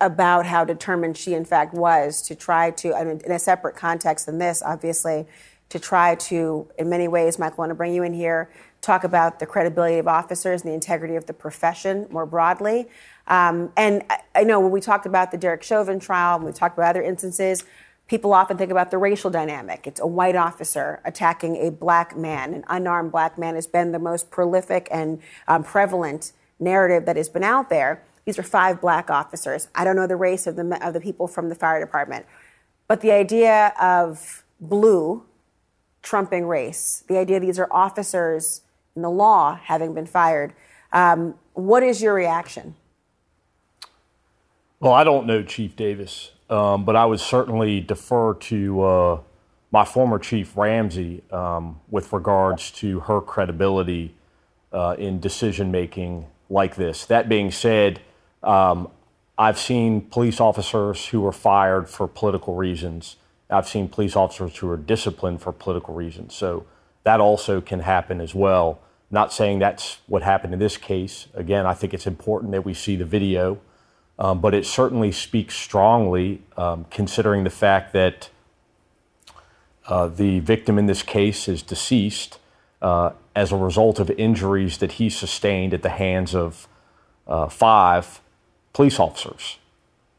about how determined she, in fact, was to try to, I mean, in a separate context than this, obviously, to try to, in many ways, Michael, I want to bring you in here, talk about the credibility of officers and the integrity of the profession more broadly. Um, and I, I, know when we talked about the Derek Chauvin trial, when we talked about other instances, people often think about the racial dynamic. It's a white officer attacking a black man. An unarmed black man has been the most prolific and um, prevalent narrative that has been out there. These are five black officers. I don't know the race of the, of the people from the fire department. But the idea of blue trumping race, the idea these are officers in the law having been fired, um, what is your reaction? Well, I don't know Chief Davis, um, but I would certainly defer to uh, my former chief Ramsey um, with regards to her credibility uh, in decision making like this. That being said, um, I've seen police officers who were fired for political reasons. I've seen police officers who are disciplined for political reasons. So that also can happen as well. Not saying that's what happened in this case. Again, I think it's important that we see the video, um, but it certainly speaks strongly, um, considering the fact that uh, the victim in this case is deceased uh, as a result of injuries that he sustained at the hands of uh, five police officers.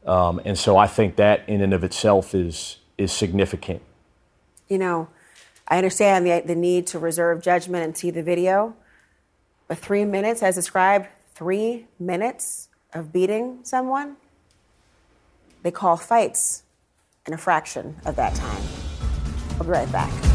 Um, and so I think that in and of itself is, is significant. You know, I understand the, the need to reserve judgment and see the video, but three minutes, as described, three minutes of beating someone, they call fights in a fraction of that time. I'll be right back.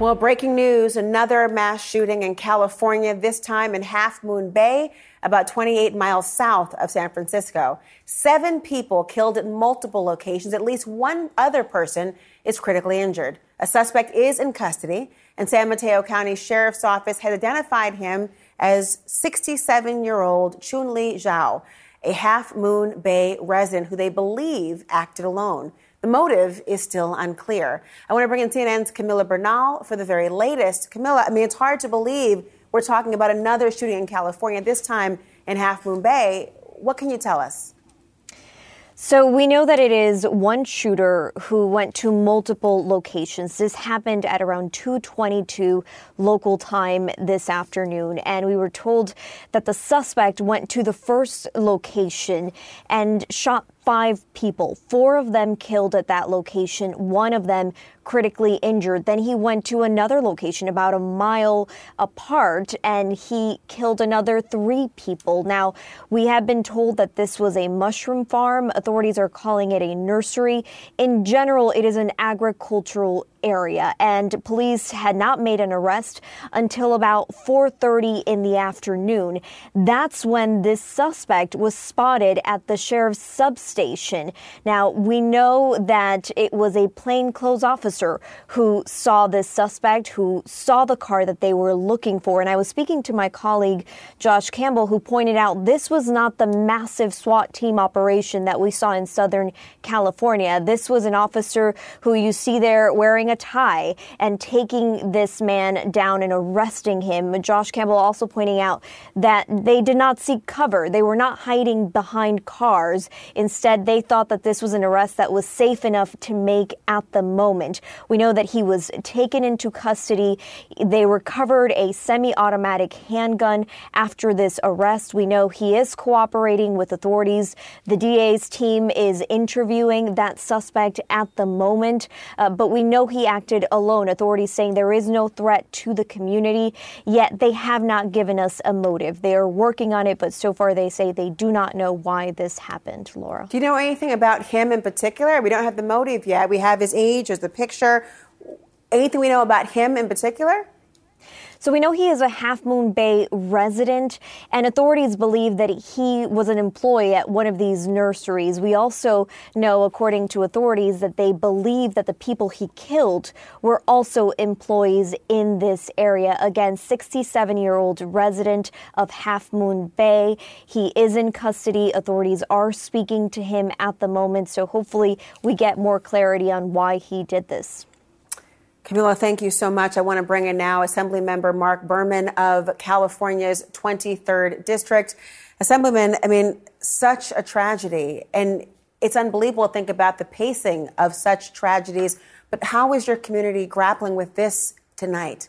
Well, breaking news another mass shooting in California, this time in Half Moon Bay, about 28 miles south of San Francisco. Seven people killed at multiple locations. At least one other person is critically injured. A suspect is in custody, and San Mateo County Sheriff's Office has identified him as 67 year old Chun Li Zhao, a Half Moon Bay resident who they believe acted alone. The motive is still unclear. I want to bring in CNN's Camila Bernal for the very latest. Camila, I mean, it's hard to believe we're talking about another shooting in California, this time in Half Moon Bay. What can you tell us? So we know that it is one shooter who went to multiple locations. This happened at around 2:22 local time this afternoon and we were told that the suspect went to the first location and shot five people, four of them killed at that location, one of them critically injured. Then he went to another location about a mile apart and he killed another three people. Now, we have been told that this was a mushroom farm. Authorities are calling it a nursery. In general, it is an agricultural area and police had not made an arrest until about 4:30 in the afternoon. That's when this suspect was spotted at the sheriff's substation. Now, we know that it was a plainclothes officer who saw this suspect, who saw the car that they were looking for. And I was speaking to my colleague Josh Campbell who pointed out this was not the massive SWAT team operation that we saw in Southern California. This was an officer who you see there wearing a tie and taking this man down and arresting him. Josh Campbell also pointing out that they did not seek cover. They were not hiding behind cars. Instead, they thought that this was an arrest that was safe enough to make at the moment. We know that he was taken into custody. They recovered a semi automatic handgun after this arrest. We know he is cooperating with authorities. The DA's team is interviewing that suspect at the moment, uh, but we know he acted alone. Authorities saying there is no threat to the community, yet they have not given us a motive. They are working on it, but so far they say they do not know why this happened, Laura. Do you know anything about him in particular? We don't have the motive yet. We have his age, there's the picture. Anything we know about him in particular? So we know he is a Half Moon Bay resident, and authorities believe that he was an employee at one of these nurseries. We also know, according to authorities, that they believe that the people he killed were also employees in this area. Again, 67 year old resident of Half Moon Bay. He is in custody. Authorities are speaking to him at the moment, so hopefully we get more clarity on why he did this. Camila, thank you so much. I want to bring in now Assemblymember Marc Berman of California's 23rd District. Assemblyman, I mean, such a tragedy. And it's unbelievable to think about the pacing of such tragedies. But how is your community grappling with this tonight?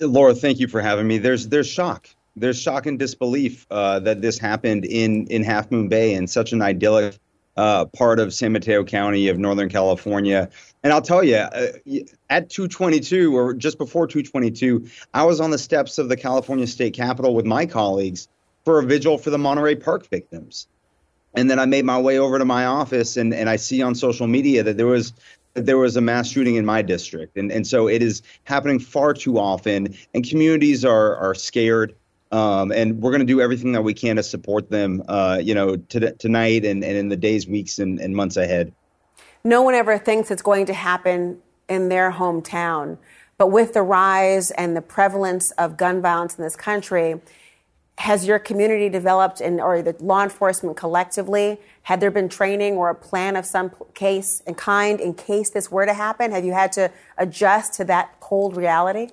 Laura, thank you for having me. There's there's shock. There's shock and disbelief uh, that this happened in in Half Moon Bay in such an idyllic uh, part of San Mateo County of Northern California. And I'll tell you, uh, at 222 or just before 222, I was on the steps of the California State Capitol with my colleagues for a vigil for the Monterey Park victims. And then I made my way over to my office and, and I see on social media that there was there was a mass shooting in my district. And, and so it is happening far too often and communities are, are scared. Um, and we're going to do everything that we can to support them, uh, you know, to, tonight and, and in the days, weeks, and, and months ahead no one ever thinks it's going to happen in their hometown. But with the rise and the prevalence of gun violence in this country, has your community developed in, or the law enforcement collectively, had there been training or a plan of some case and kind in case this were to happen? Have you had to adjust to that cold reality?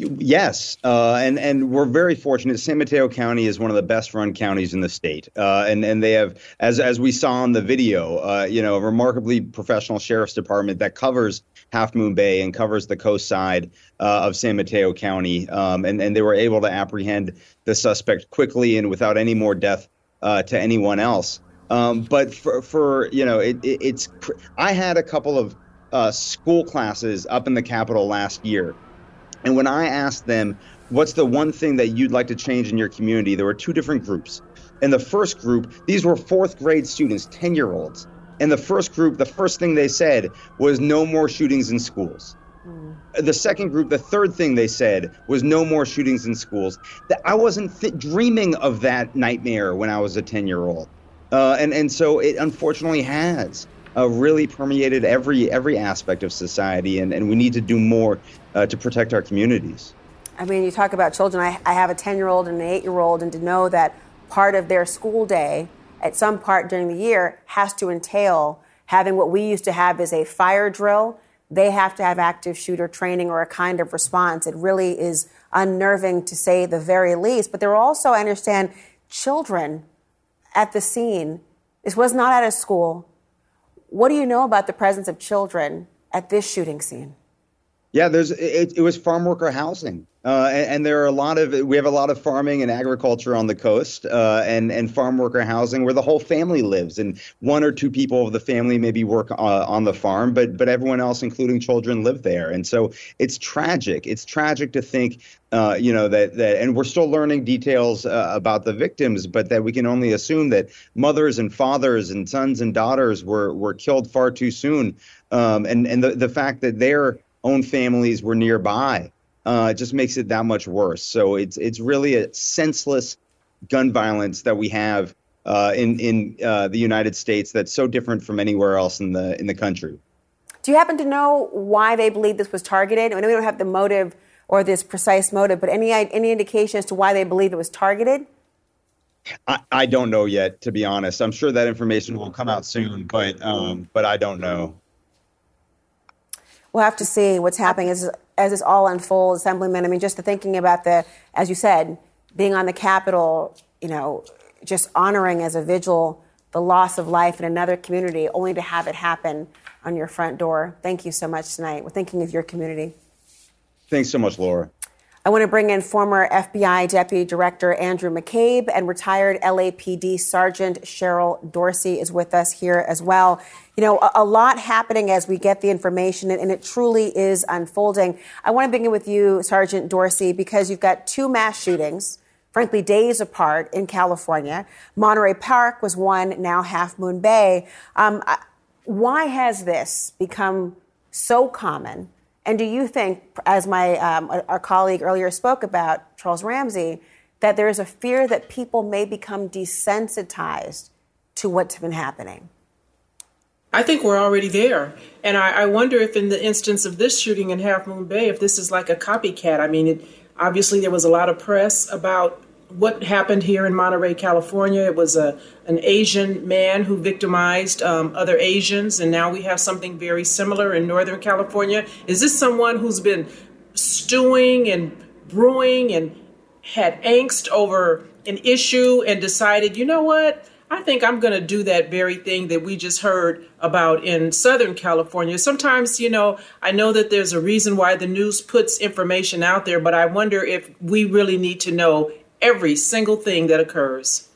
Yes, uh, and and we're very fortunate. San Mateo County is one of the best run counties in the state, uh, and and they have, as as we saw in the video, uh, you know, a remarkably professional sheriff's department that covers Half Moon Bay and covers the coast side uh, of San Mateo County, um, and and they were able to apprehend the suspect quickly and without any more death uh, to anyone else. Um, but for for you know, it, it, it's I had a couple of uh, school classes up in the Capitol last year and when I asked them, what's the one thing that you'd like to change in your community, there were two different groups. In the first group, these were fourth grade students, 10 year olds. In the first group, the first thing they said was no more shootings in schools. Mm. The second group, the third thing they said was no more shootings in schools. That I wasn't th- dreaming of that nightmare when I was a 10 year old. Uh, and, and so it unfortunately has uh, really permeated every every aspect of society, and, and we need to do more uh, to protect our communities. I mean, you talk about children. I, I have a 10 year old and an 8 year old, and to know that part of their school day, at some part during the year, has to entail having what we used to have as a fire drill. They have to have active shooter training or a kind of response. It really is unnerving to say the very least. But there are also, I understand, children at the scene. This was not at a school. What do you know about the presence of children at this shooting scene? Yeah, there's it, it was farm worker housing. Uh, and, and, there are a lot of we have a lot of farming and agriculture on the coast, uh, and and farm worker housing where the whole family lives, and one or two people of the family maybe work uh, on the farm, but but everyone else, including children, live there, and so it's tragic. It's tragic to think, uh, you know, that that, and we're still learning details uh, about the victims, but that we can only assume that mothers and fathers and sons and daughters were were killed far too soon, um, and and the the fact that their own families were nearby uh, just makes it that much worse. So it's it's really a senseless gun violence that we have uh, in in uh, the United States that's so different from anywhere else in the in the country. Do you happen to know why they believe this was targeted? I know we don't have the motive or this precise motive, but any any indication as to why they believe it was targeted? I, I don't know yet, to be honest. I'm sure that information will come out soon, but um, but I don't know. We'll have to see what's happening as as this all unfolds, Assemblyman. I mean, just the thinking about the, as you said, being on the Capitol, you know, just honoring as a vigil the loss of life in another community, only to have it happen on your front door. Thank you so much tonight. We're thinking of your community. Thanks so much, Laura. I want to bring in former FBI Deputy Director Andrew McCabe and retired LAPD Sergeant Cheryl Dorsey is with us here as well. You know, a, a lot happening as we get the information, and, and, it truly is unfolding. I want to begin with you, Sergeant Dorsey, because you've got two mass shootings, frankly, days apart in California. Monterey Park was one, now Half Moon Bay. Um, why has this become so common? And do you think, as my um, our colleague earlier spoke about, Charles Ramsey, that there is a fear that people may become desensitized to what's been happening? I think we're already there. And I, I, wonder if, in the instance of this shooting in Half Moon Bay, if this is like a copycat. I mean, it, obviously, there was a lot of press about what happened here in Monterey, California. It was a an Asian man who victimized um, other Asians, and now we have something very similar in Northern California. Is this someone who's been stewing and brewing and had angst over an issue and decided, you know what? I think I'm going to do that very thing that we just heard about in Southern California. Sometimes, you know, I know that there's a reason why the news puts information out there, but I wonder if we really need to know every single thing that occurs.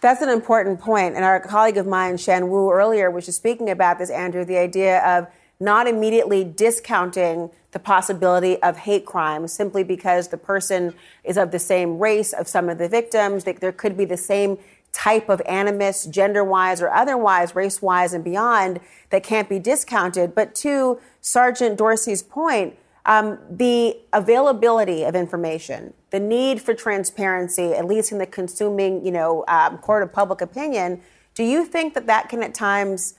That's an important point. And our colleague of mine, Shan Wu, earlier was just speaking about this, Andrew, the idea of not immediately discounting the possibility of hate crimes simply because the person is of the same race of some of the victims. There could be the same type of animus, gender wise or otherwise, race wise and beyond, that can't be discounted. But to Sergeant Dorsey's point, um, the availability of information, the need for transparency, at least in the consuming, you know, um, court of public opinion, do you think that that can at times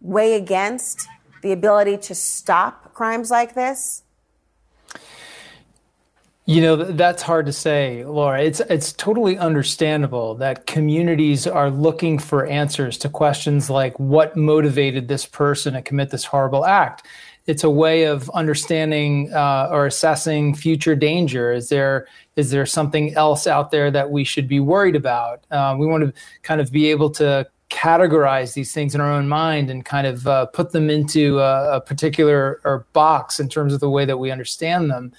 weigh against the ability to stop crimes like this? You know, that's hard to say, Laura. It's it's totally understandable that communities are looking for answers to questions like what motivated this person to commit this horrible act it's a way of understanding uh, or assessing future danger. Is there is there something else out there that we should be worried about? Uh, we want to kind of be able to categorize these things in our own mind and kind of uh, put them into a, a particular or box in terms of the way that we understand them.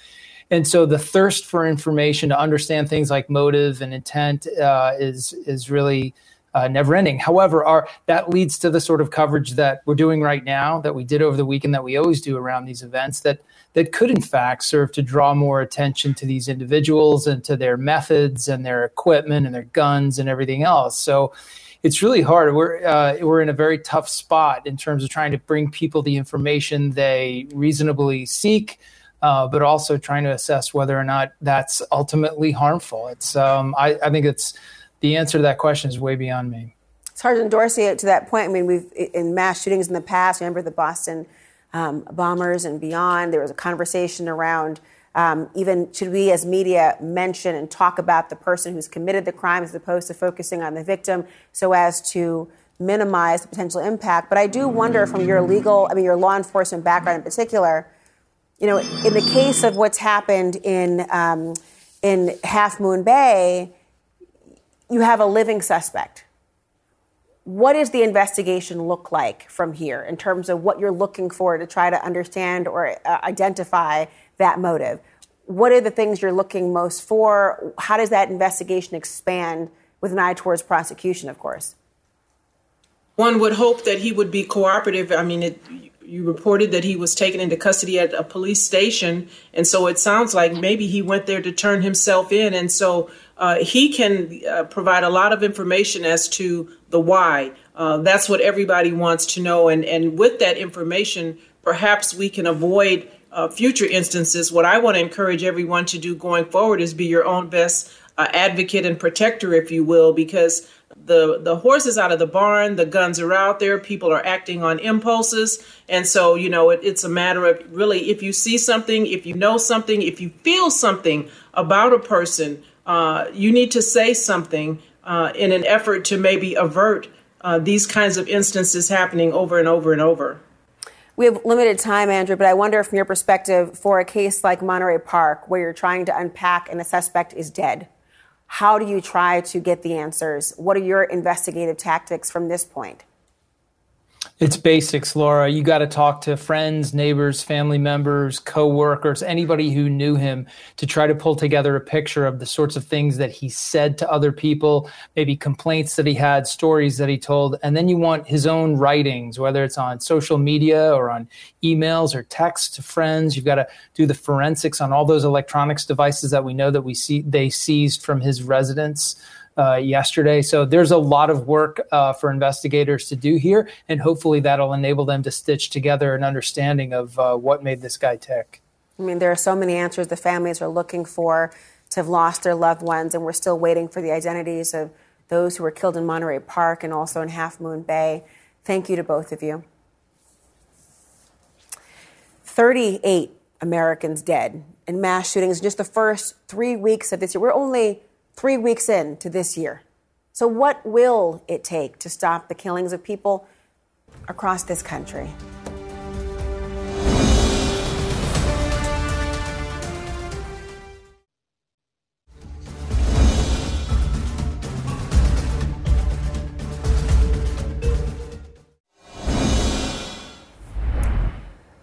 And so the thirst for information to understand things like motive and intent uh, is is really uh, never ending. However, our that leads to the sort of coverage that we're doing right now, that we did over the weekend, that we always do around these events, that that could in fact serve to draw more attention to these individuals and to their methods and their equipment and their guns and everything else. So it's really hard. We're uh, we're in a very tough spot in terms of trying to bring people the information they reasonably seek. Uh, but also trying to assess whether or not that's ultimately harmful. It's um, I, I think it's the answer to that question is way beyond me. Sergeant Dorsey, to that point, I mean, we've in mass shootings in the past. Remember the Boston um, bombers and beyond. There was a conversation around um, even should we, as media, mention and talk about the person who's committed the crime as opposed to focusing on the victim, so as to minimize the potential impact. But I do wonder, from your legal, I mean, your law enforcement background in particular, you know, in the case of what's happened in um, in Half Moon Bay you have a living suspect. What does the investigation look like from here in terms of what you're looking for to try to understand or uh, identify that motive? what are the things you're looking most for? How does that investigation expand with an eye towards prosecution, of course? One would hope that he would be cooperative. I mean, it, you reported that he was taken into custody at a police station, and so it sounds like maybe he went there to turn himself in, and so uh, he can uh, provide a lot of information as to the why. Uh, that's what everybody wants to know, and and with that information, perhaps we can avoid uh, future instances. What I want to encourage everyone to do going forward is be your own best uh, advocate and protector, if you will, because the the horse is out of the barn the guns are out there people are acting on impulses. And so you know it, it's a matter of really if you see something if you know something if you feel something about a person uh, you need to say something uh, in an effort to maybe avert uh, these kinds of instances happening over and over and over. We have limited time, Andrew, but I wonder from your perspective, for a case like Monterey Park, where you're trying to unpack and a suspect is dead, how do you try to get the answers? What are your investigative tactics from this point? It's basics, Laura. You got to talk to friends, neighbors, family members, coworkers, anybody who knew him to try to pull together a picture of the sorts of things that he said to other people, maybe complaints that he had, stories that he told. And then you want his own writings, whether it's on social media or on emails or texts to friends. You've got to do the forensics on all those electronics devices that we know that we see they seized from his residence uh, yesterday. So there's a lot of work uh, for investigators to do here, and hopefully that'll enable them to stitch together an understanding of uh, what made this guy tick. I mean, there are so many answers the families are looking for to have lost their loved ones, and we're still waiting for the identities of those who were killed in Monterey Park and also in Half Moon Bay. Thank you to both of you. 38 Americans dead in mass shootings in just the first three weeks of this year. We're only three weeks into this year. So, what will it take to stop the killings of people across this country?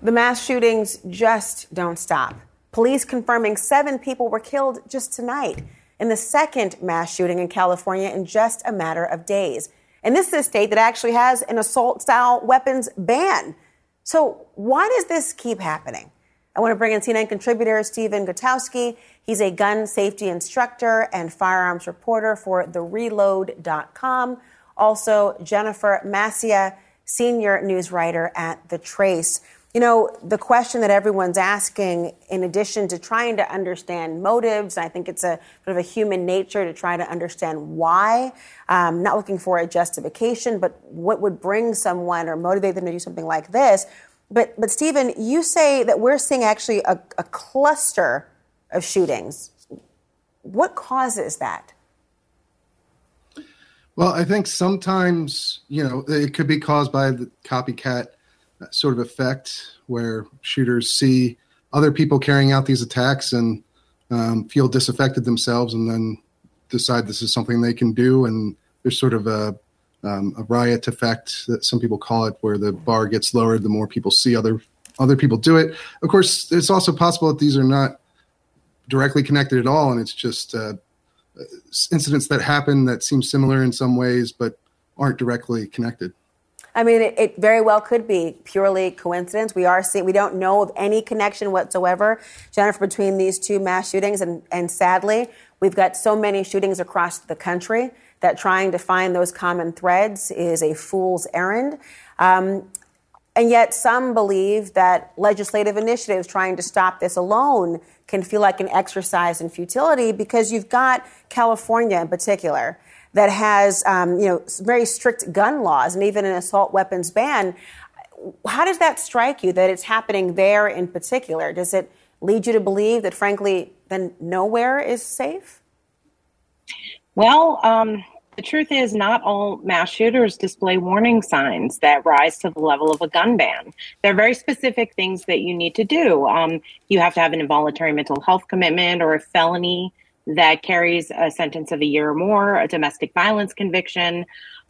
The mass shootings just don't stop. Police confirming seven people were killed just tonight in the second mass shooting in California in just a matter of days. And this is a state that actually has an assault style weapons ban. So, why does this keep happening? I want to bring in CNN contributor Stephen Gutowski. He's a gun safety instructor and firearms reporter for TheReload.com. Also, Jennifer Mascia, senior news writer at The Trace. You know, the question that everyone's asking, in addition to trying to understand motives, I think it's a sort of a human nature to try to understand why, um, not looking for a justification, but what would bring someone or motivate them to do something like this. But, but Stephen, you say that we're seeing actually a, a cluster of shootings. What causes that? Well, I think sometimes, you know, it could be caused by the copycat sort of effect where shooters see other people carrying out these attacks and um, feel disaffected themselves and then decide this is something they can do. And there's sort of a, um, a riot effect that some people call it, where the bar gets lowered the more people see other other people do it. Of course, it's also possible that these are not directly connected at all, and it's just uh, incidents that happen that seem similar in some ways but aren't directly connected. I mean, it, it, very well could be purely coincidence. We are seeing, we don't know of any connection whatsoever, Jennifer, between these two mass shootings. And, and sadly, we've got so many shootings across the country that trying to find those common threads is a fool's errand. Um, and yet, some believe that legislative initiatives trying to stop this alone can feel like an exercise in futility because you've got California in particular that has um, you know very strict gun laws and even an assault weapons ban. How does that strike you that it's happening there in particular? Does it lead you to believe that, frankly, then nowhere is safe? Well, um, the truth is, not all mass shooters display warning signs that rise to the level of a gun ban. There are very specific things that you need to do. Um, you have to have an involuntary mental health commitment or a felony that carries a sentence of a year or more, a domestic violence conviction.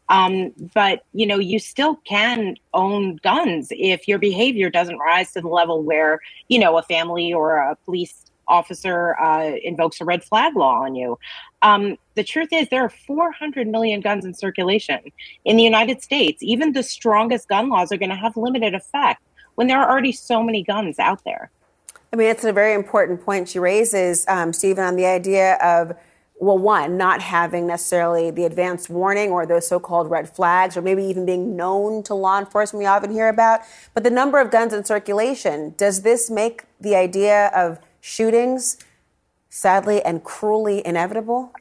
Um, but you know, you still can own guns if your behavior doesn't rise to the level where you know a family or a police officer uh, invokes a red flag law on you. Um, the truth is, there are 400 million guns in circulation in the United States. Even the strongest gun laws are going to have limited effect when there are already so many guns out there. I mean, it's a very important point she raises, um, Stephen, on the idea of well, one, not having necessarily the advanced warning or those so called red flags, or maybe even being known to law enforcement we often hear about, but the number of guns in circulation. Does this make the idea of shootings sadly and cruelly inevitable?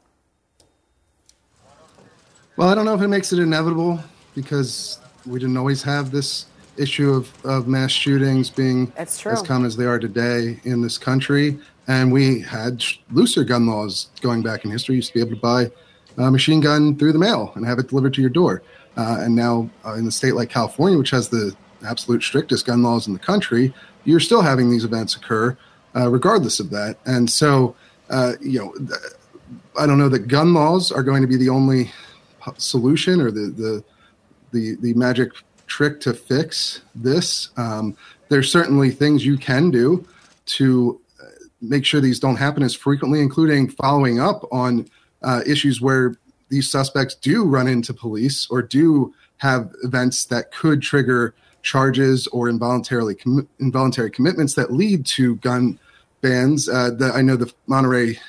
Well, I don't know if it makes it inevitable because we didn't always have this issue of, of mass shootings being as common as they are today in this country. And we had looser gun laws going back in history. You used to be able to buy a machine gun through the mail and have it delivered to your door. Uh, and now, uh, in a state like California, which has the absolute strictest gun laws in the country, you're still having these events occur, uh, regardless of that. And so, uh, you know, I don't know that gun laws are going to be the only solution or the the the, the magic trick to fix this. Um, there's certainly things you can do to uh, make sure these don't happen as frequently, including following up on uh, issues where these suspects do run into police or do have events that could trigger charges or involuntarily com- involuntary commitments that lead to gun bans. Uh, the, I know the Monterey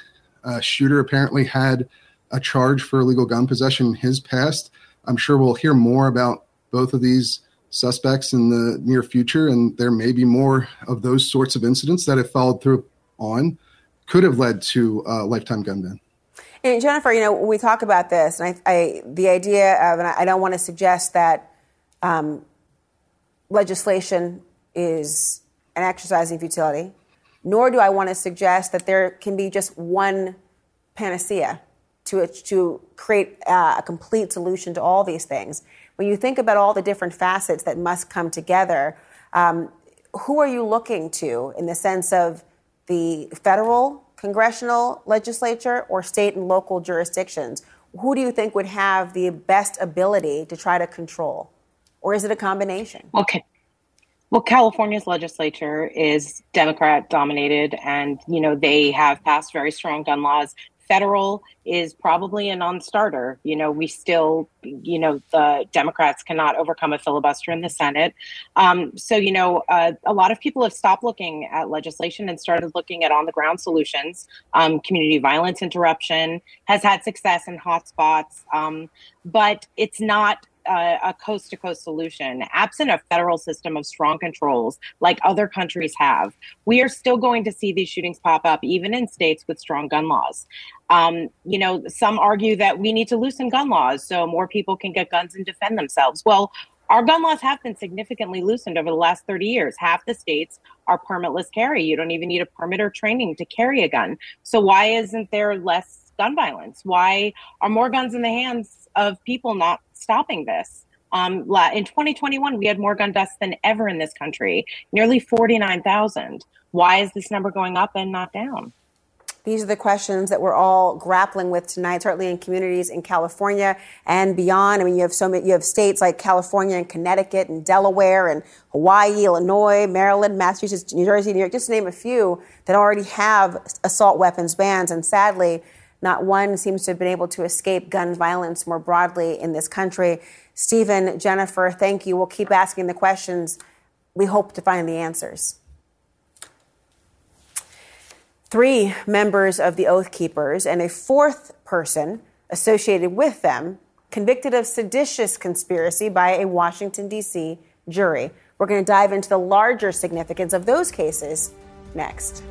uh, shooter apparently had a charge for illegal gun possession in his past. I'm sure we'll hear more about both of these suspects in the near future, and there may be more of those sorts of incidents that have followed through on could have led to a lifetime gun ban. And Jennifer, you know, we talk about this, and I, I the idea of, and I don't want to suggest that um, legislation is an exercise in futility, nor do I want to suggest that there can be just one panacea to, to create uh, a complete solution to all these things. When you think about all the different facets that must come together, um, who are you looking to in the sense of the federal, congressional legislature, or state and local jurisdictions? Who do you think would have the best ability to try to control? Or is it a combination? Okay. Well, California's legislature is Democrat dominated, and you know they have passed very strong gun laws federal is probably a non-starter. You know, we still, you know, the Democrats cannot overcome a filibuster in the Senate. Um, so, you know, uh, a lot of people have stopped looking at legislation and started looking at on-the-ground solutions. Um, community violence interruption has had success in hotspots, um, but it's not a coast to coast solution, absent a federal system of strong controls like other countries have, we are still going to see these shootings pop up, even in states with strong gun laws. Um, you know, some argue that we need to loosen gun laws so more people can get guns and defend themselves. Well, our gun laws have been significantly loosened over the last 30 years. Half the states are permitless carry. You don't even need a permit or training to carry a gun. So why isn't there less gun violence? Why are more guns in the hands of people not stopping this? Um, in 2021, we had more gun deaths than ever in this country, nearly 49,000. Why is this number going up and not down? These are the questions that we're all grappling with tonight, certainly in communities in California and beyond. I mean, you have so many, you have states like California and Connecticut and Delaware and Hawaii, Illinois, Maryland, Massachusetts, New Jersey, New York, just to name a few that already have assault weapons bans. And sadly, not one seems to have been able to escape gun violence more broadly in this country. Stephen, Jennifer, thank you. We'll keep asking the questions. We hope to find the answers. Three members of the Oath Keepers and a fourth person associated with them convicted of seditious conspiracy by a Washington, D.C. jury. We're going to dive into the larger significance of those cases next.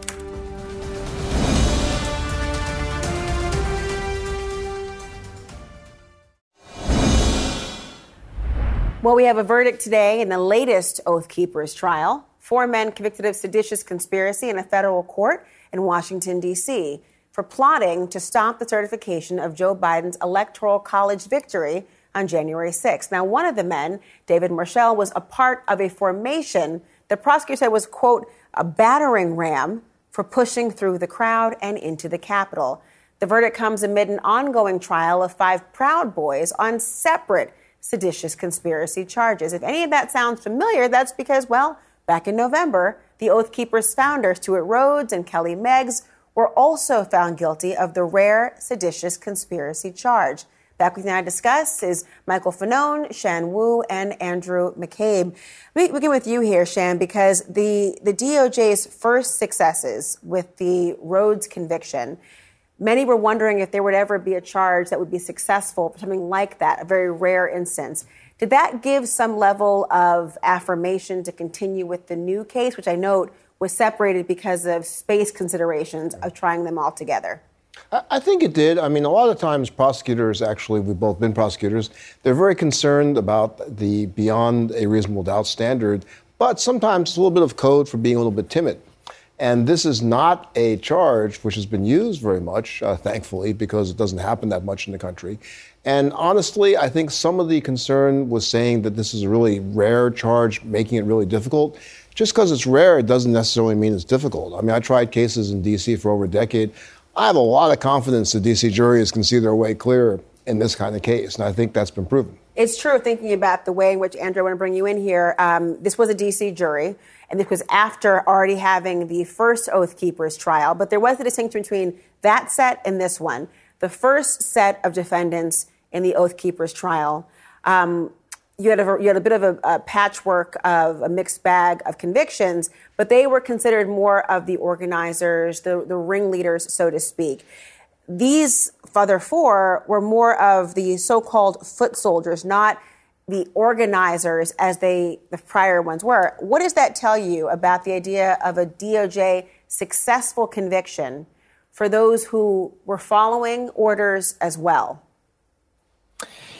Well, we have a verdict today in the latest Oath Keepers trial. Four men convicted of seditious conspiracy in a federal court in Washington, D.C., for plotting to stop the certification of Joe Biden's electoral college victory on January 6th. Now, one of the men, David Moerschel, was a part of a formation the prosecutor said was, quote, a battering ram for pushing through the crowd and into the Capitol. The verdict comes amid an ongoing trial of five Proud Boys on separate seditious conspiracy charges. If any of that sounds familiar, that's because, well, Back in November, the Oath Keepers founder, Stewart Rhodes and Kelly Meggs, were also found guilty of the rare seditious conspiracy charge. Back with you now to discuss is Michael Fanone, Shan Wu, and Andrew McCabe. We begin with you here, Shan, because the, the DOJ's first successes with the Rhodes conviction, many were wondering if there would ever be a charge that would be successful for something like that, a very rare instance. Did that give some level of affirmation to continue with the new case, which I note was separated because of space considerations of trying them all together? I think it did. I mean, a lot of times prosecutors, actually, we've both been prosecutors, they're very concerned about the beyond a reasonable doubt standard, but sometimes it's a little bit of code for being a little bit timid. And this is not a charge which has been used very much, uh, thankfully, because it doesn't happen that much in the country. And honestly, I think some of the concern was saying that this is a really rare charge, making it really difficult. Just because it's rare, it doesn't necessarily mean it's difficult. I mean, I tried cases in D.C. for over a decade. I have a lot of confidence that D.C. juries can see their way clear in this kind of case, and I think that's been proven. It's true, thinking about the way in which, Andrew, I want to bring you in here. Um, this was a D.C. jury, and this was after already having the first Oath Keepers trial, but there was a distinction between that set and this one. The first set of defendants in the Oath Keepers trial. Um, you had, a, you had a bit of a, a, patchwork of a mixed bag of convictions, but they were considered more of the organizers, the, the ringleaders, so to speak. These other four were more of the so-called foot soldiers, not the organizers as they the prior ones were. What does that tell you about the idea of a DOJ successful conviction for those who were following orders as well?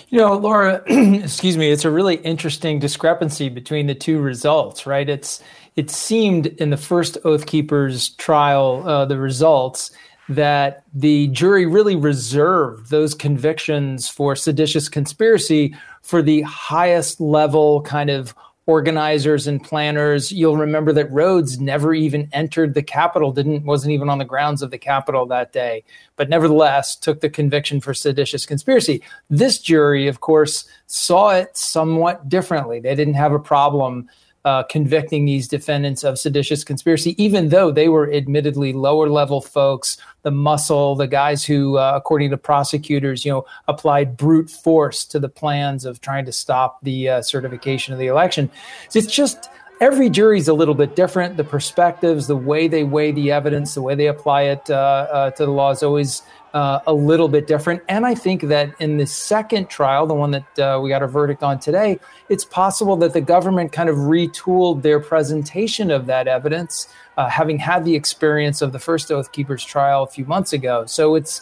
You know, Laura, excuse me, it's a really interesting discrepancy between the two results, right? It's it seemed in the first Oath Keepers trial, uh, the results that the jury really reserved those convictions for seditious conspiracy for the highest level kind of organizers and planners. You'll remember that Rhodes never even entered the Capitol, didn't wasn't even on the grounds of the Capitol that day, but nevertheless took the conviction for seditious conspiracy. This jury, of course, saw it somewhat differently. They didn't have a problem uh, convicting these defendants of seditious conspiracy, even though they were admittedly lower level folks, the muscle, the guys who, uh, according to prosecutors, you know, applied brute force to the plans of trying to stop the uh, certification of the election. So it's just every jury's a little bit different. The perspectives, the way they weigh the evidence, the way they apply it uh, uh, to the law is always uh, a little bit different. And I think that in the second trial, the one that uh, we got a verdict on today, it's possible that the government kind of retooled their presentation of that evidence, uh, having had the experience of the first Oath Keepers trial a few months ago. So it's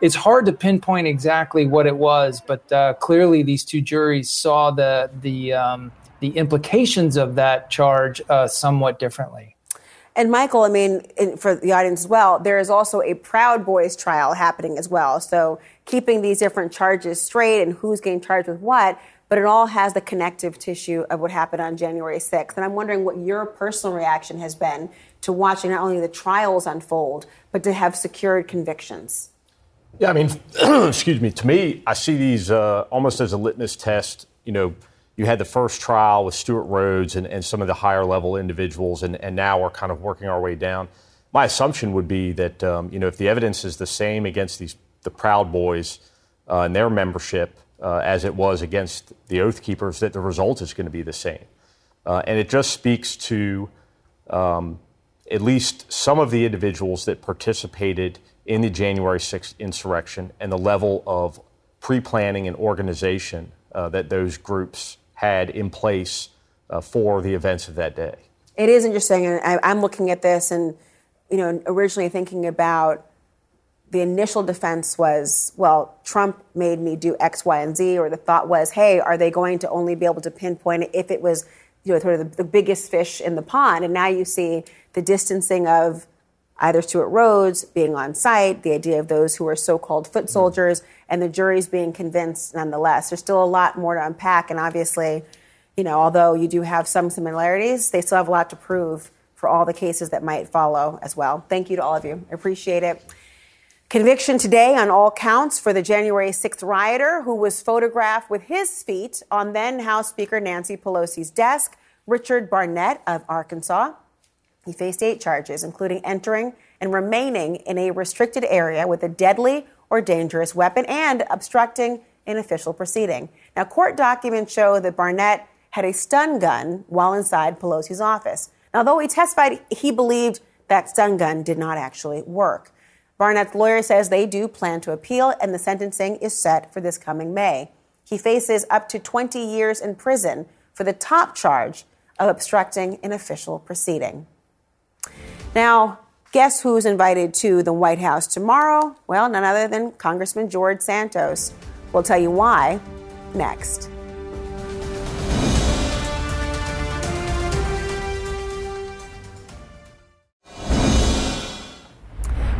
it's hard to pinpoint exactly what it was, but uh, clearly these two juries saw the the um, the implications of that charge uh, somewhat differently. And Michael, I mean, in, for the audience as well, there is also a Proud Boys trial happening as well. So keeping these different charges straight and who's getting charged with what, but it all has the connective tissue of what happened on January 6th. And I'm wondering what your personal reaction has been to watching not only the trials unfold, but to have secured convictions. Yeah, I mean, excuse me. To me, I see these uh, almost as a litmus test. You know, you had the first trial with Stewart Rhodes and, and some of the higher level individuals, and, and now we're kind of working our way down. My assumption would be that um, you know if the evidence is the same against these the Proud Boys uh, and their membership uh, as it was against the Oath Keepers, that the result is going to be the same. Uh, and it just speaks to um, at least some of the individuals that participated in the January 6th insurrection and the level of pre planning and organization uh, that those groups had in place uh, for the events of that day. It is interesting, and I, I'm looking at this, and you know, originally thinking about the initial defense was, well, Trump made me do X, Y, and Z, or the thought was, hey, are they going to only be able to pinpoint it if it was, you know, sort of the, the biggest fish in the pond? And now you see the distancing of either Stewart Rhodes being on site, the idea of those who are so-called foot mm-hmm. soldiers, and the jury's being convinced nonetheless. There's still a lot more to unpack, and obviously, you know, although you do have some similarities, they still have a lot to prove for all the cases that might follow as well. Thank you to all of you. I appreciate it. Conviction today on all counts for the January 6th rioter who was photographed with his feet on then House Speaker Nancy Pelosi's desk Richard Barnett of Arkansas. He faced eight charges, including entering and remaining in a restricted area with a deadly or dangerous weapon and obstructing an official proceeding. Now, court documents show that Barnett had a stun gun while inside Pelosi's office. Now, though he testified he believed that stun gun did not actually work. Barnett's lawyer says they do plan to appeal, and the sentencing is set for this coming May. He faces up to 20 years in prison for the top charge of obstructing an official proceeding. Now, guess who's invited to the White House tomorrow? Well, none other than Congressman George Santos. We'll tell you why next.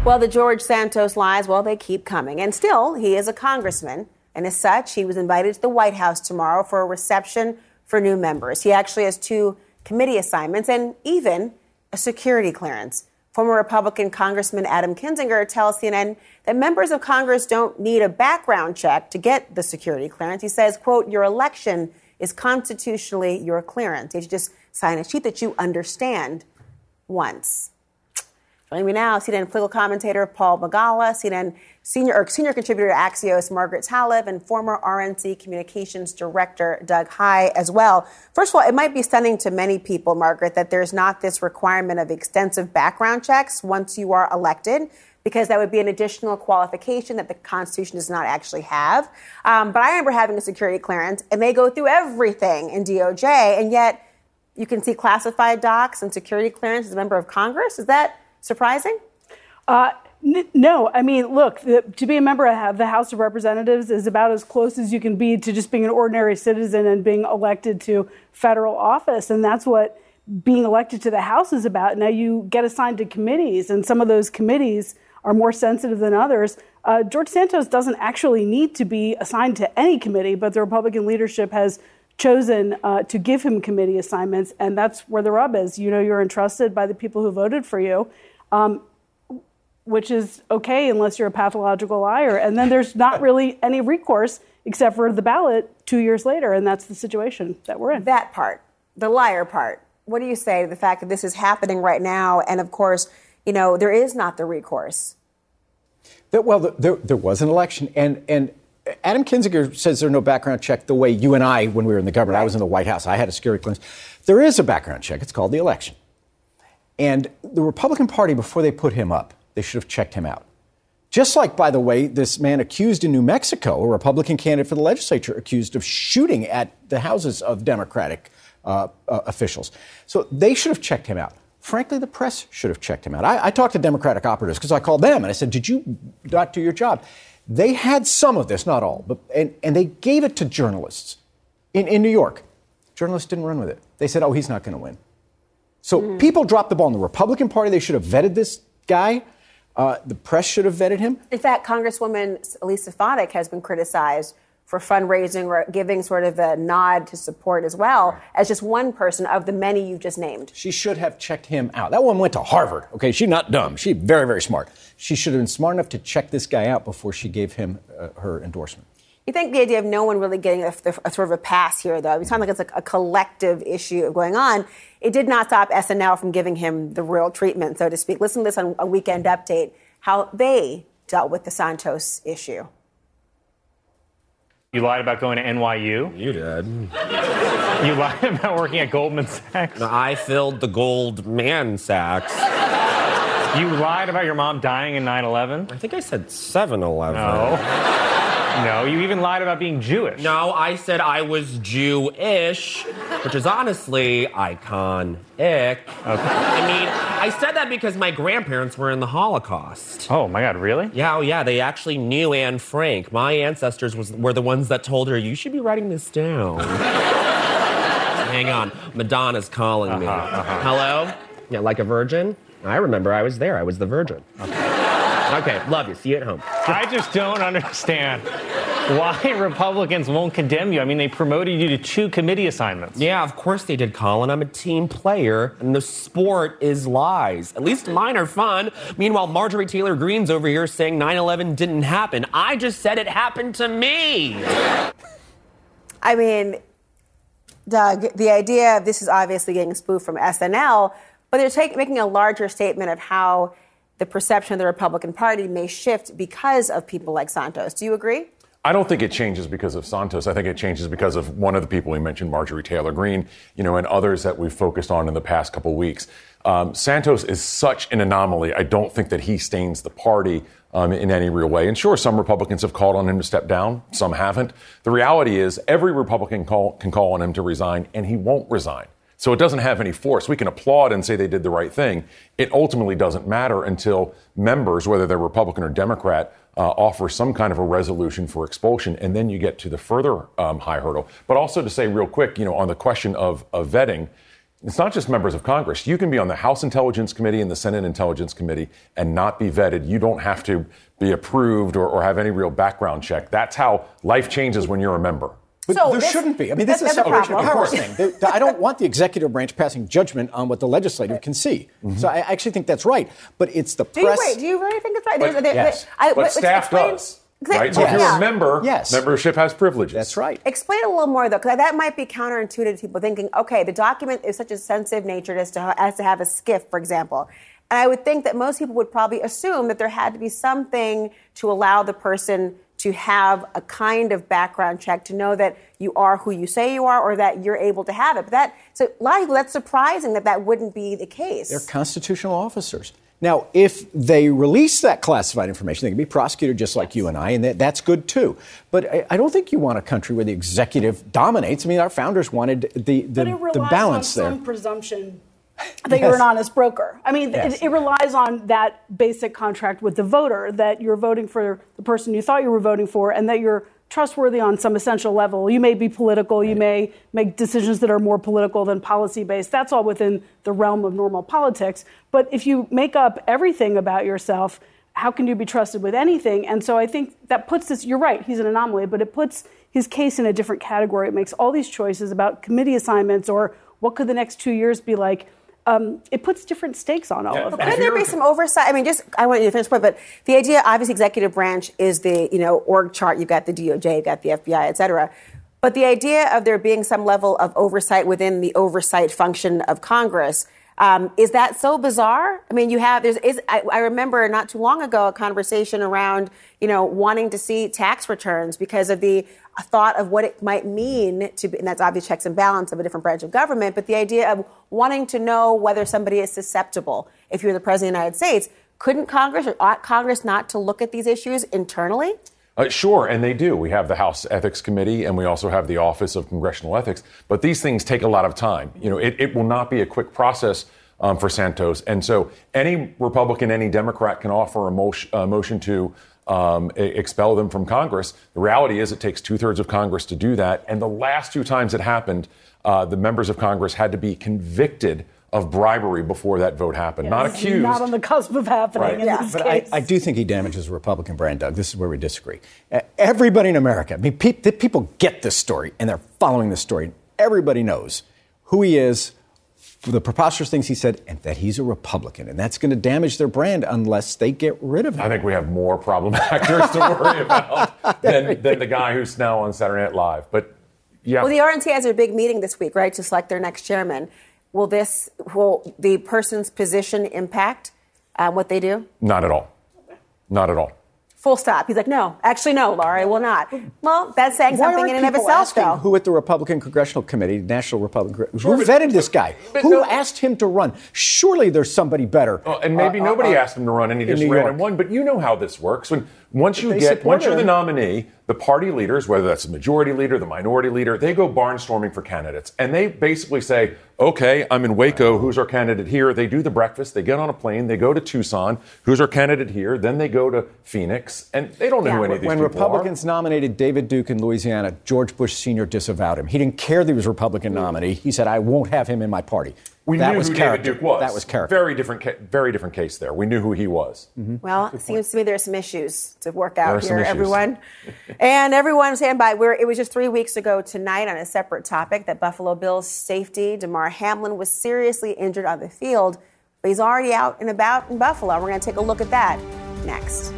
Well, the George Santos lies, well, they keep coming. And still, he is a congressman. And as such, he was invited to the White House tomorrow for a reception for new members. He actually has two committee assignments and even a security clearance. Former Republican Congressman Adam Kinzinger tells CNN that members of Congress don't need a background check to get the security clearance. He says, quote, your election is constitutionally your clearance. You just sign a sheet that you understand once. Joining me now, CNN political commentator Paul Begala, CNN senior or senior contributor to Axios Margaret Talev, and former RNC communications director Doug Heye as well. First of all, it might be stunning to many people, Margaret, that there's not this requirement of extensive background checks once you are elected. Because that would be an additional qualification that the Constitution does not actually have. Um, but I remember having a security clearance, and they go through everything in DOJ, and yet you can see classified docs and security clearance as a member of Congress. Is that surprising? Uh, n- no, I mean, look, the, to be a member of the House of Representatives is about as close as you can be to just being an ordinary citizen and being elected to federal office. And that's what being elected to the House is about. Now you get assigned to committees, and some of those committees are more sensitive than others. Uh, George Santos doesn't actually need to be assigned to any committee, but the Republican leadership has chosen uh, to give him committee assignments, and that's where the rub is. You know, you're entrusted by the people who voted for you um, which is okay unless you're a pathological liar. And then there's not really any recourse except for the ballot two years later. And that's the situation that we're in. That part, the liar part. What do you say to the fact that this is happening right now? And of course, you know, there is not the recourse. That, well, there, there was an election. And, and Adam Kinzinger says there's no background check the way you and I, when we were in the government, right. I was in the White House, I had a security clearance. There is a background check. It's called the election. And the Republican Party, before they put him up, they should have checked him out. Just like, by the way, this man accused in New Mexico, a Republican candidate for the legislature, accused of shooting at the houses of Democratic uh, uh, officials. So they should have checked him out. Frankly, the press should have checked him out. I, I talked to Democratic operatives because I called them and I said, Did you not do your job? They had some of this, not all, but, and, and they gave it to journalists in, in New York. Journalists didn't run with it. They said, Oh, he's not going to win. So mm. people dropped the ball in the Republican Party. They should have vetted this guy. Uh, the press should have vetted him. In fact, Congresswoman Elise Stefanik has been criticized for fundraising or giving sort of a nod to support as well right. as just one person of the many you've just named. She should have checked him out. That one went to Harvard. Okay, she's not dumb. She's very, very smart. She should have been smart enough to check this guy out before she gave him uh, her endorsement. You think the idea of no one really getting a, a, sort of a pass here, though, it sounds like it's like a collective issue going on. It did not stop SNL from giving him the real treatment, so to speak. Listen to this on a weekend update how they dealt with the Santos issue. You lied about going to NYU. You did. you lied about working at Goldman Sachs. I filled the gold man sacks. You lied about your mom dying in 9 11? I think I said 7 11. No. No, you even lied about being Jewish. No, I said I was Jewish, which is honestly iconic. Okay. I mean, I said that because my grandparents were in the Holocaust. Oh my God, really? Yeah, oh yeah, they actually knew Anne Frank. My ancestors was, were the ones that told her, you should be writing this down. Hang on, Madonna's calling uh-huh, me. Uh-huh. Hello? Yeah, like a virgin? I remember I was there. I was the virgin. Okay. Okay, love you. See you at home. I just don't understand why Republicans won't condemn you. I mean, they promoted you to two committee assignments. Yeah, of course they did, Colin. I'm a team player, and the sport is lies. At least mine are fun. Meanwhile, Marjorie Taylor Greene's over here saying 9 11 didn't happen. I just said it happened to me. I mean, Doug, the idea of this is obviously getting spoofed from SNL, but they're take, making a larger statement of how the perception of the Republican Party may shift because of people like Santos. Do you agree? I don't think it changes because of Santos. I think it changes because of one of the people we mentioned, Marjorie Taylor Greene, you know, and others that we've focused on in the past couple weeks. Um, Santos is such an anomaly. I don't think that he stains the party um, in any real way. And sure, some Republicans have called on him to step down, some haven't. The reality is, every Republican call, can call on him to resign, and he won't resign. So it doesn't have any force. We can applaud and say they did the right thing. It ultimately doesn't matter until members, whether they're Republican or Democrat, uh, offer some kind of a resolution for expulsion, and then you get to the further um, high hurdle. But also to say real quick, you know, on the question of, of vetting, it's not just members of Congress. You can be on the House Intelligence Committee and the Senate Intelligence Committee and not be vetted. You don't have to be approved or, or have any real background check. That's how life changes when you're a member. But So there this- shouldn't be. I mean, this is a the separation of powers thing. I don't want the executive branch passing judgment on what the legislative can see. Mm-hmm. So I actually think that's right. But it's the Do you press. wait? Do you really think it's right? But, There- there- yes, I- but wait, staff explain- does. Right? So if you're a member, Yes. membership has privileges. That's right. Explain it a little more though, because that might be counterintuitive to people thinking, okay, the document is such a sensitive nature as to as to have a SCIF, for example. And I would think that most people would probably assume that there had to be something to allow the person to have a kind of background check to know that you are who you say you are or that you're able to have it. But that so a lot of people that's surprising that that wouldn't be the case. They're constitutional officers. Now, if they release that classified information, they can be prosecuted just like you and I, and that, that's good too. But I, I don't think you want a country where the executive dominates. I mean, our founders wanted the, the, but it relies the balance on there. some presumption that you're an honest broker. I mean, Yes. it, it relies on that basic contract with the voter that you're voting for the person you thought you were voting for, and that you're trustworthy on some essential level. You may be political, you may make decisions that are more political than policy based. That's all within the realm of normal politics. But if you make up everything about yourself, how can you be trusted with anything? And so I think that puts this, you're right, he's an anomaly, but it puts his case in a different category. It makes all these choices about committee assignments or what could the next two years be like. Um, it puts different stakes on all of But that. Could there be some oversight? I mean, just I want you to finish the point, but the idea, obviously, executive branch is the you know org chart. You've got the DOJ, you've got the FBI, et cetera. But the idea of there being some level of oversight within the oversight function of Congress um, is that so bizarre? I mean, you have there's is I, I remember not too long ago a conversation around you know wanting to see tax returns because of the thought of what it might mean to be, and that's obvious checks and balance of a different branch of government, but the idea of wanting to know whether somebody is susceptible if you're the president of the United States. Couldn't Congress or ought Congress not to look at these issues internally? Uh, sure, and they do. We have the House Ethics Committee, and we also have the Office of Congressional Ethics. But these things take a lot of time. You know, it, it will not be a quick process um, for Santos, and so any Republican, any Democrat can offer a a motion to um, expel them from Congress. The reality is, it takes two thirds of Congress to do that. And the last two times it happened, uh, the members of Congress had to be convicted of bribery before that vote happened, not accused. Not on the cusp of happening in this But I, case. I do think he damages the Republican brand, Doug. This is where we disagree. Uh, everybody in America, I mean, pe- people get this story and they're following this story. Everybody knows who he is, the preposterous things he said, and that he's a Republican. And that's going to damage their brand unless they get rid of him. I think we have more problem actors to worry about than, than the guy who's now on Saturday Night Live. But yeah, Well, the RNC has a big meeting this week, right, to select their next chairman. Will this, will the person's position impact uh, what they do? not at all. Not at all. Full stop. He's like, no, actually, no, Laura, it will not. Well, that's saying Why something in and of people itself, asking though. Who at the Republican Congressional Committee, National Republican, who vetted this guy? Who asked him to run? Surely there's somebody better. Oh, and maybe uh, nobody uh, asked him to run, and he just ran and won. But you know how this works. When once you get, once you're the nominee, the party leaders, whether that's the majority leader, the minority leader, they go barnstorming for candidates, and they basically say, "Okay, I'm in Waco. Who's our candidate here?" They do the breakfast. They get on a plane. They go to Tucson. Who's our candidate here? Then they go to Phoenix, and they don't know who any of these when people Republicans nominated David Duke in Louisiana, George Bush Sr. disavowed him. He didn't care that he was a Republican nominee. He said, "I won't have him in my party." We that knew was who character. David Duke was. That was character. Very different, ca- very different case there. We knew who he was. Mm-hmm. Well, it seems to me there are some issues to work out here, everyone. and everyone stand by. We're, it was just three weeks ago tonight on a separate topic that Buffalo Bills safety Damar Hamlin was seriously injured on the field, but he's already out and about in Buffalo. We're going to take a look at that next.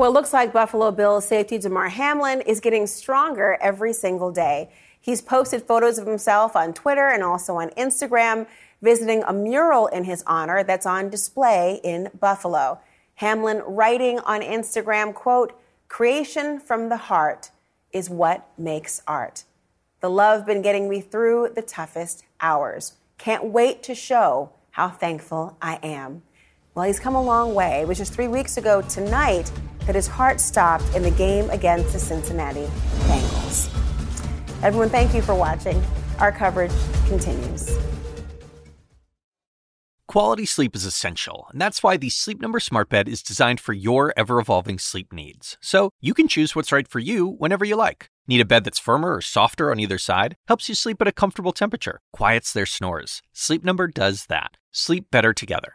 Well, it looks like Buffalo Bills safety Damar Hamlin is getting stronger every single day. He's posted photos of himself on Twitter and also on Instagram, visiting a mural in his honor that's on display in Buffalo. Hamlin writing on Instagram, quote, creation from the heart is what makes art. The love been getting me through the toughest hours. Can't wait to show how thankful I am. Well, he's come a long way. It was just three weeks ago tonight that his heart stopped in the game against the Cincinnati Bengals. Everyone, thank you for watching. Our coverage continues. Quality sleep is essential, and that's why the Sleep Number Smart Bed is designed for your ever evolving sleep needs. So you can choose what's right for you whenever you like. Need a bed that's firmer or softer on either side? Helps you sleep at a comfortable temperature, quiets their snores. Sleep Number does that. Sleep better together.